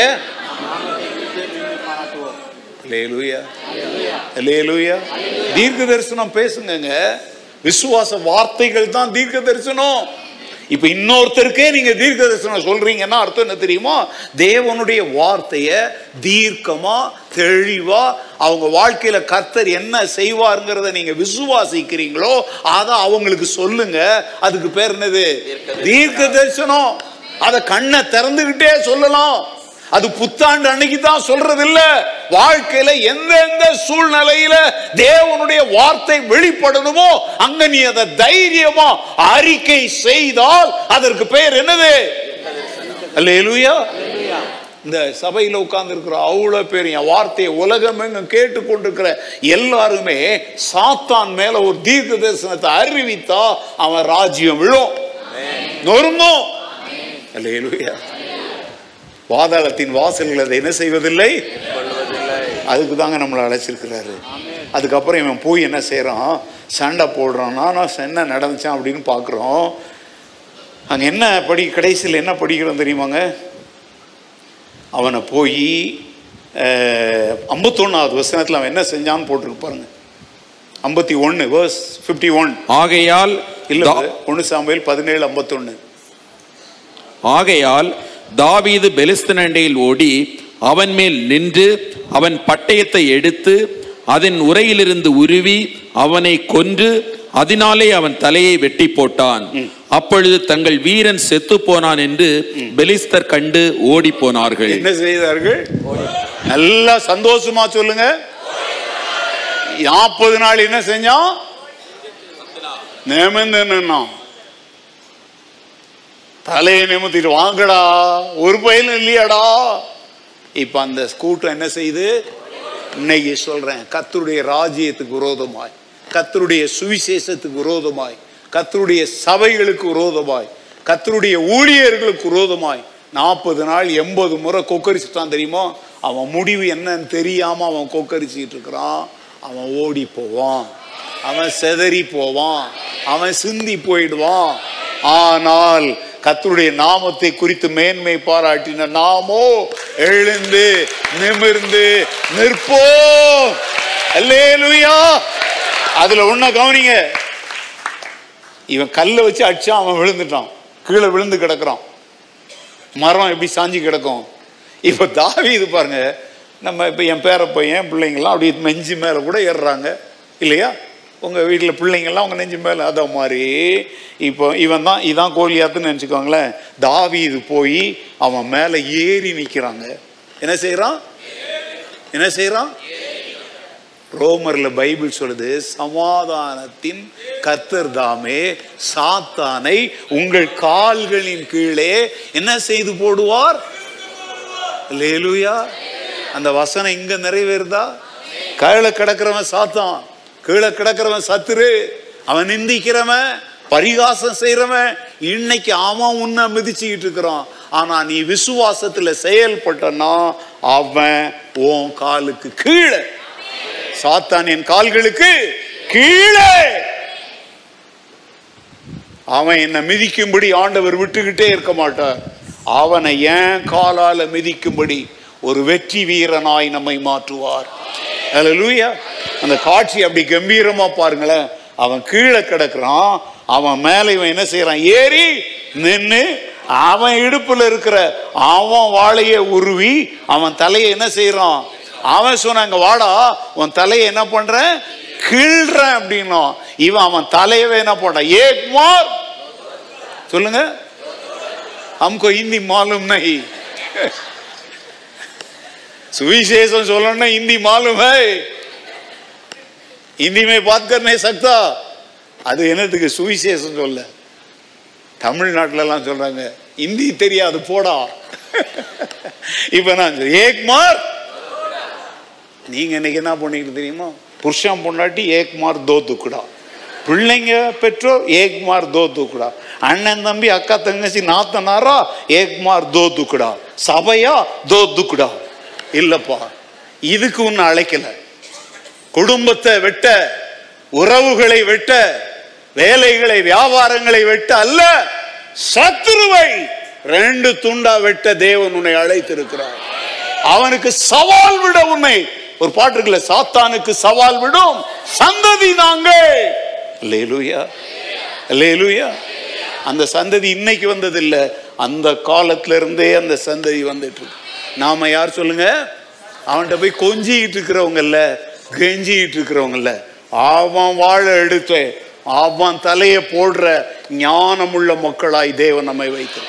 தீர்க்க தரிசனம் பேசுங்கங்க. விசுவாச வார்த்தைகள் தான் தீர்க்க தரிசனம் இப்ப இன்னொருத்தருக்கே நீங்க தீர்க்க தரிசனம் சொல்றீங்கன்னா அர்த்தம் என்ன தெரியுமா? தேவனுடைய வார்த்தைய தீர்க்கமா தெளிவா அவங்க வாழ்க்கையில கர்த்தர் என்ன செய்வாருங்கிறத நீங்க விசுவாசிக்கிறீங்களோ அதை அவங்களுக்கு சொல்லுங்க. அதுக்கு பேர் என்னது? தீர்க்க தரிசனம் அதை கண்ணை திறந்துகிட்டே சொல்லலாம். அது புத்தாண்டு அன்னைக்கு தான் சொல்றது இல்ல வாழ்க்கையில எந்தெந்த சூழ்நிலையில தேவனுடைய வார்த்தை வெளிப்படணுமோ அங்க நீ அதை தைரியமா அறிக்கை செய்தால் அதற்கு பெயர் என்னது? அல்லேலூயா. இந்த சபையில் உட்கார்ந்து இருக்கிற அவ்வளோ பேர் என் வார்த்தையை உலகமெங்கும் கேட்டுக்கொண்டிருக்கிற எல்லாருமே சாத்தான் மேல ஒரு தீர்க்க தரிசனத்தை அறிவித்தா அவன் ராஜ்யம் விழும். நொறுங்கும். அல்லேலூயா. பாதாளத்தின் வாசல்கள் அதை என்ன செய்வதில்லை? அதுக்கு தாங்க நம்மளை அழைச்சிருக்கிறாரு. அதுக்கப்புறம் இவன் போய் என்ன செய்கிறான் சண்டை போடுறான். நானும் என்ன நடந்துச்சான் அப்படின்னு பார்க்குறோம். அங்கே என்ன படி கடைசியில் என்ன படிக்கிறோம் தெரியுமாங்க? அவனை போய் ஐம்பத்தொன்னாவது வசனத்தில் அவன் என்ன செஞ்சான்னு போட்டிருக்கு பாருங்க. ஐம்பத்தி ஒன்று வேர்ஸ் ஃபிஃப்டி ஒன் ஆகையால் இல்லை ஒன்று சாமுவேல் பதினேழு ஐம்பத்தொன்று ஆகையால் தாவீது பெலிஸ்தனண்டையில் ஓடி அவன் மேல் நின்று அவன் பட்டயத்தை எடுத்து அதன் உரையிலிருந்து உருவி அவனை கொன்று அதனாலே அவன் தலையை வெட்டி போட்டான். அப்பொழுது தங்கள் வீரன் செத்து போனான் என்று பெலிஸ்தர் கண்டு ஓடி போனார்கள். என்ன செய்தார்கள்? நல்லா சந்தோஷமா சொல்லுங்க. நாற்பது நாள் என்ன செஞ்சான்? நிமிர்ந்து நின்னான். தலையை நிமித்திட்டு வாங்கடா ஒரு பயிலும் இல்லையாடா. இப்ப அந்த கூட்டம் என்ன செய்யுது? இன்னைக்கு சொல்றேன் கத்தருடைய ராஜ்யத்துக்கு விரோதமாய் கத்தருடைய சுவிசேஷத்துக்கு விரோதமாய் கத்தருடைய சபைகளுக்கு விரோதமாய் கத்தருடைய ஊழியர்களுக்கு விரோதமாய் நாற்பது நாள் எண்பது முறை கொக்கரிச்சுட்டான் தெரியுமா? அவன் முடிவு என்னன்னு தெரியாம அவன் கொக்கரிச்சுட்டு இருக்கிறான். அவன் ஓடி போவான். அவன் செதறி போவான். அவன் சிந்தி போயிடுவான். ஆனால் கத்தருடைய நாமத்தை குறித்து மேன்மை பாராட்டின நாமோ எழுந்து நிமிர்ந்து நிற்போம். அதுல ஒன்ன கவனிங்க. இவன் கல்லை வச்சு அடிச்சான் அவன் விழுந்துட்டான். கீழே விழுந்து கிடக்குறான். மரம் எப்படி சாஞ்சி கிடக்கும்? இப்போ தாவி இது பாருங்க. நம்ம இப்போ என் பேர பையன் பிள்ளைங்கள்லாம் அப்படியே மெஞ்சி மேலே கூட ஏறுறாங்க. இல்லையா? உங்கள் வீட்டில் பிள்ளைங்கள்லாம் உங்கள் நெஞ்சு மேலே அதை மாதிரி இப்போ இவன் தான் இதான் கோலியாத்துன்னு நினச்சிக்கோங்களேன். தாவி இது போய் அவன் மேலே ஏறி நிற்கிறாங்க என்ன செய்கிறான் என்ன செய்கிறான் ரோமரில் பைபிள் சொல்லுது சமாதானத்தின் கத்தர் தாமே சாத்தானை உங்கள் கால்களின் கீழே என்ன செய்து போடுவார்? லேலுயா அந்த வசனம் இங்கே நிறைவேறுதா? கழலை கிடக்கிறவன் சாத்தான். கீழே கிடக்கிறவன் சத்துரு அவன் நிந்திக்கிறவன் பரிகாசம் செய்யறவன் இன்னைக்கு அவன் உன்னை மிதிச்சுக்கிட்டு இருக்கிறான். ஆனா நீ விசுவாசத்துல செயல்பட்டனா அவன் உன் காலுக்கு கீழே. சாத்தான் என் கால்களுக்கு கீழே. அவன் என்னை மிதிக்கும்படி ஆண்டவர் விட்டுக்கிட்டே இருக்க மாட்டார். அவனை ஏன் காலால மிதிக்கும்படி ஒரு வெற்றி வீரனாய் நம்மை மாற்றுவார். அதில் லூயா அந்த காட்சி அப்படி கம்பீரமாக பாருங்களேன். அவன் கீழே கிடக்குறான். அவன் மேலே இவன் என்ன செய்கிறான் ஏறி நின்று அவன் இடுப்பில் இருக்கிற அவன் வாழையை உருவி அவன் தலையை என்ன செய்கிறான் அவன் சொன்னாங்க வாடா உன் தலையை என்ன பண்ற? கீழ்றேன் அப்படின்னும் இவன் அவன் தலையவே என்ன போட்டான்? ஏ குமார் சொல்லுங்க. அம்கோ ஹிந்தி மாலும் நை सुविशेषम சொல்லணும்னா हिंदी मालूम है हिंदी में बात कर नहीं सकता அது என்னத்துக்கு சுவிசேஷம் சொல்ல தமிழ்நாட்டுல எல்லாம் சொல்றாங்க ஹிந்தி தெரியாது போடா இப்ப நான் சொல்றேன், ஏக் மார் நீங்க இன்னைக்கு என்ன பண்ணிட்டு தெரியுமா புருஷன் பொண்டாட்டி ஏக் மார் தோ துக்குடா பிள்ளைங்க பெற்றோர் ஏக் மார் தோ துக்குடா அண்ணன் தம்பி அக்கா தங்கச்சி நாத்தனாரா ஏக் மார் தோ துக்குடா சபையா தோ துக்குடா இல்லப்பா இதுக்கு உன்னை அழைக்கல. குடும்பத்தை வெட்ட உறவுகளை வெட்ட வேலைகளை வியாபாரங்களை வெட்ட அல்ல சத்துருவை ரெண்டு துண்டா வெட்ட தேவன் உன்னை அழைத்திருக்கிறார். அவனுக்கு சவால் விட உன்னை ஒரு பாட்டு இருக்குல்ல சாத்தானுக்கு சவால் விடும் சந்ததி நாங்கள். லேலுயா லேலுயா அந்த சந்ததி இன்னைக்கு வந்ததில்லை அந்த காலத்துல இருந்தே அந்த சந்ததி வந்துட்டு இருக்கு. நாம யார் சொல்லுங்க? அவன்கிட்ட போய் கொஞ்சிக்கிட்டு இருக்கிறவங்கல்ல கெஞ்சிக்கிட்டு இருக்கிறவங்கல்ல. அவன் வாழை எடுத்து அவன் தலையை போடுற ஞானமுள்ள மக்களாய் தேவன் நம்மை வைத்து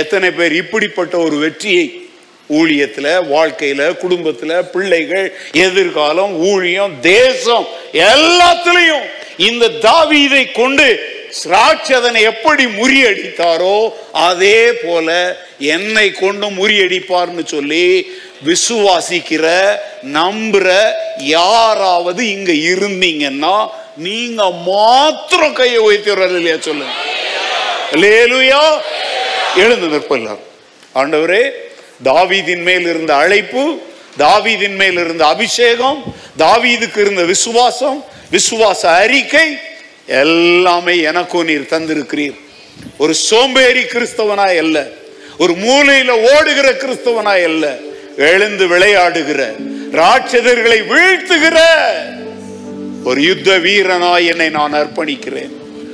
எத்தனை பேர் இப்படிப்பட்ட ஒரு வெற்றியை ஊழியத்தில் வாழ்க்கையில் குடும்பத்தில் பிள்ளைகள் எதிர்காலம் ஊழியம் தேசம் எல்லாத்துலேயும் இந்த தாவீதை கொண்டு ராட்சதனை எப்படி முறியடித்தாரோ அதே போல என்னை கொண்டு முறியடிப்பார்னு சொல்லி விசுவாசிக்கிற நம்புற யாராவது இங்க இருந்தீங்கன்னா நீங்க மாத்திரம் கையை உயர்த்தி இல்லையா சொல்லுங்க. லேலுயா எழுந்து நிற்ப ஆண்டவரே தாவீதின் மேல் இருந்த அழைப்பு தாவீதின் மேல் இருந்த அபிஷேகம் தாவீதுக்கு இருந்த விசுவாசம் விசுவாச அறிக்கை எல்லாமே எனக்கும் நீர் தந்திருக்கிறீர். ஒரு சோம்பேறி கிறிஸ்தவனாய் அல்ல. ஒரு மூலையில ஓடுகிற கிறிஸ்தவனாய் அல்ல. எழுந்து விளையாடுகிற ராட்சதர்களை வீழ்த்துகிற ஒரு யுத்த வீரனாய் என்னை நான் அர்ப்பணிக்கிறேன்.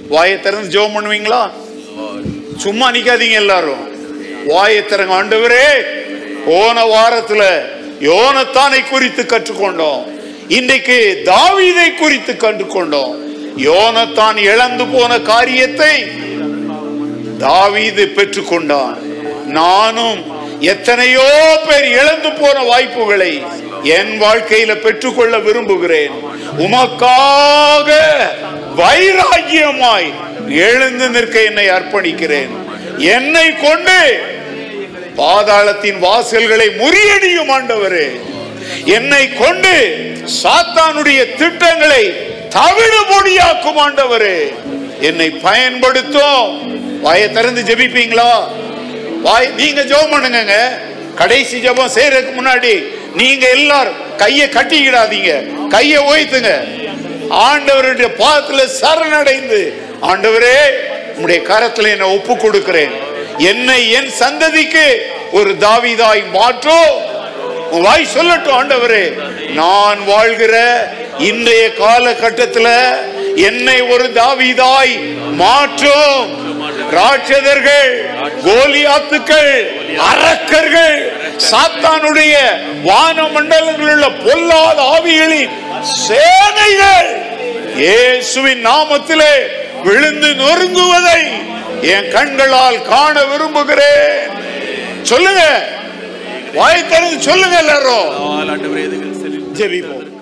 வாயை திறந்து ஜோம் பண்ணுவீங்களா? சும்மா நிக்காதீங்க எல்லாரும். வாயை திறங்க ஆண்டவரே போன வாரத்துல யோனத்தானை குறித்து கற்றுக்கொண்டோம். இன்றைக்கு தாவீதை குறித்து கற்றுக்கொண்டோம். யோனத்தான் இழந்து போன காரியத்தை தாவீது பெற்றுக்கொண்டான். நானும் எத்தனையோ பேர் இழந்து போன வாய்ப்புகளை என் வாழ்க்கையில பெற்றுக்கொள்ள விரும்புகிறேன். உமக்காக வைராகியமாய் எழுந்து நிற்க என்னை அர்ப்பணிக்கிறேன். என்னை கொண்டு பாதாளத்தின் வாசல்களை முறியடியும் ஆண்டவரே. என்னை கொண்டு சாத்தானுடைய திட்டங்களை தவிடு பொடியாக்கும் ஆண்டவரே. என்னை பயன்படுத்தும். வாயை திறந்து ஜெபிப்பீங்களா? வாய் நீங்க ஜெபம் பண்ணுங்க கடைசி ஜெபம் செய்யறதுக்கு முன்னாடி நீங்க எல்லாரும் கையை கட்டிக்கிடாதீங்க. கையை ஓய்த்துங்க ஆண்டவருடைய பாதத்துல சரணடைந்து ஆண்டவரே உம்முடைய கரத்துல என்னை ஒப்பு கொடுக்கிறேன். என்னை என் சந்ததிக்கு ஒரு தாவிதாய் மாற்றும் உன் வாய் சொல்லட்டும் ஆண்டவரே. நான் வாழ்கிற இன்றைய காலகட்டத்தில் என்னை ஒரு தாவிதாய் மாற்றும். ராட்சதர்கள் கோலியாத்துக்கள் அரக்கர்கள் சாத்தானுடைய வான மண்டலங்களில் உள்ள பொல்லாத ஆவிகளின் சேனைகள் இயேசுவின் நாமத்திலே விழுந்து நொறுங்குவதை என் கண்களால் காண விரும்புகிறேன். சொல்லுங்க. வாய் திறந்து சொல்லுங்க எல்லாரும். ஜெபிப்போம்.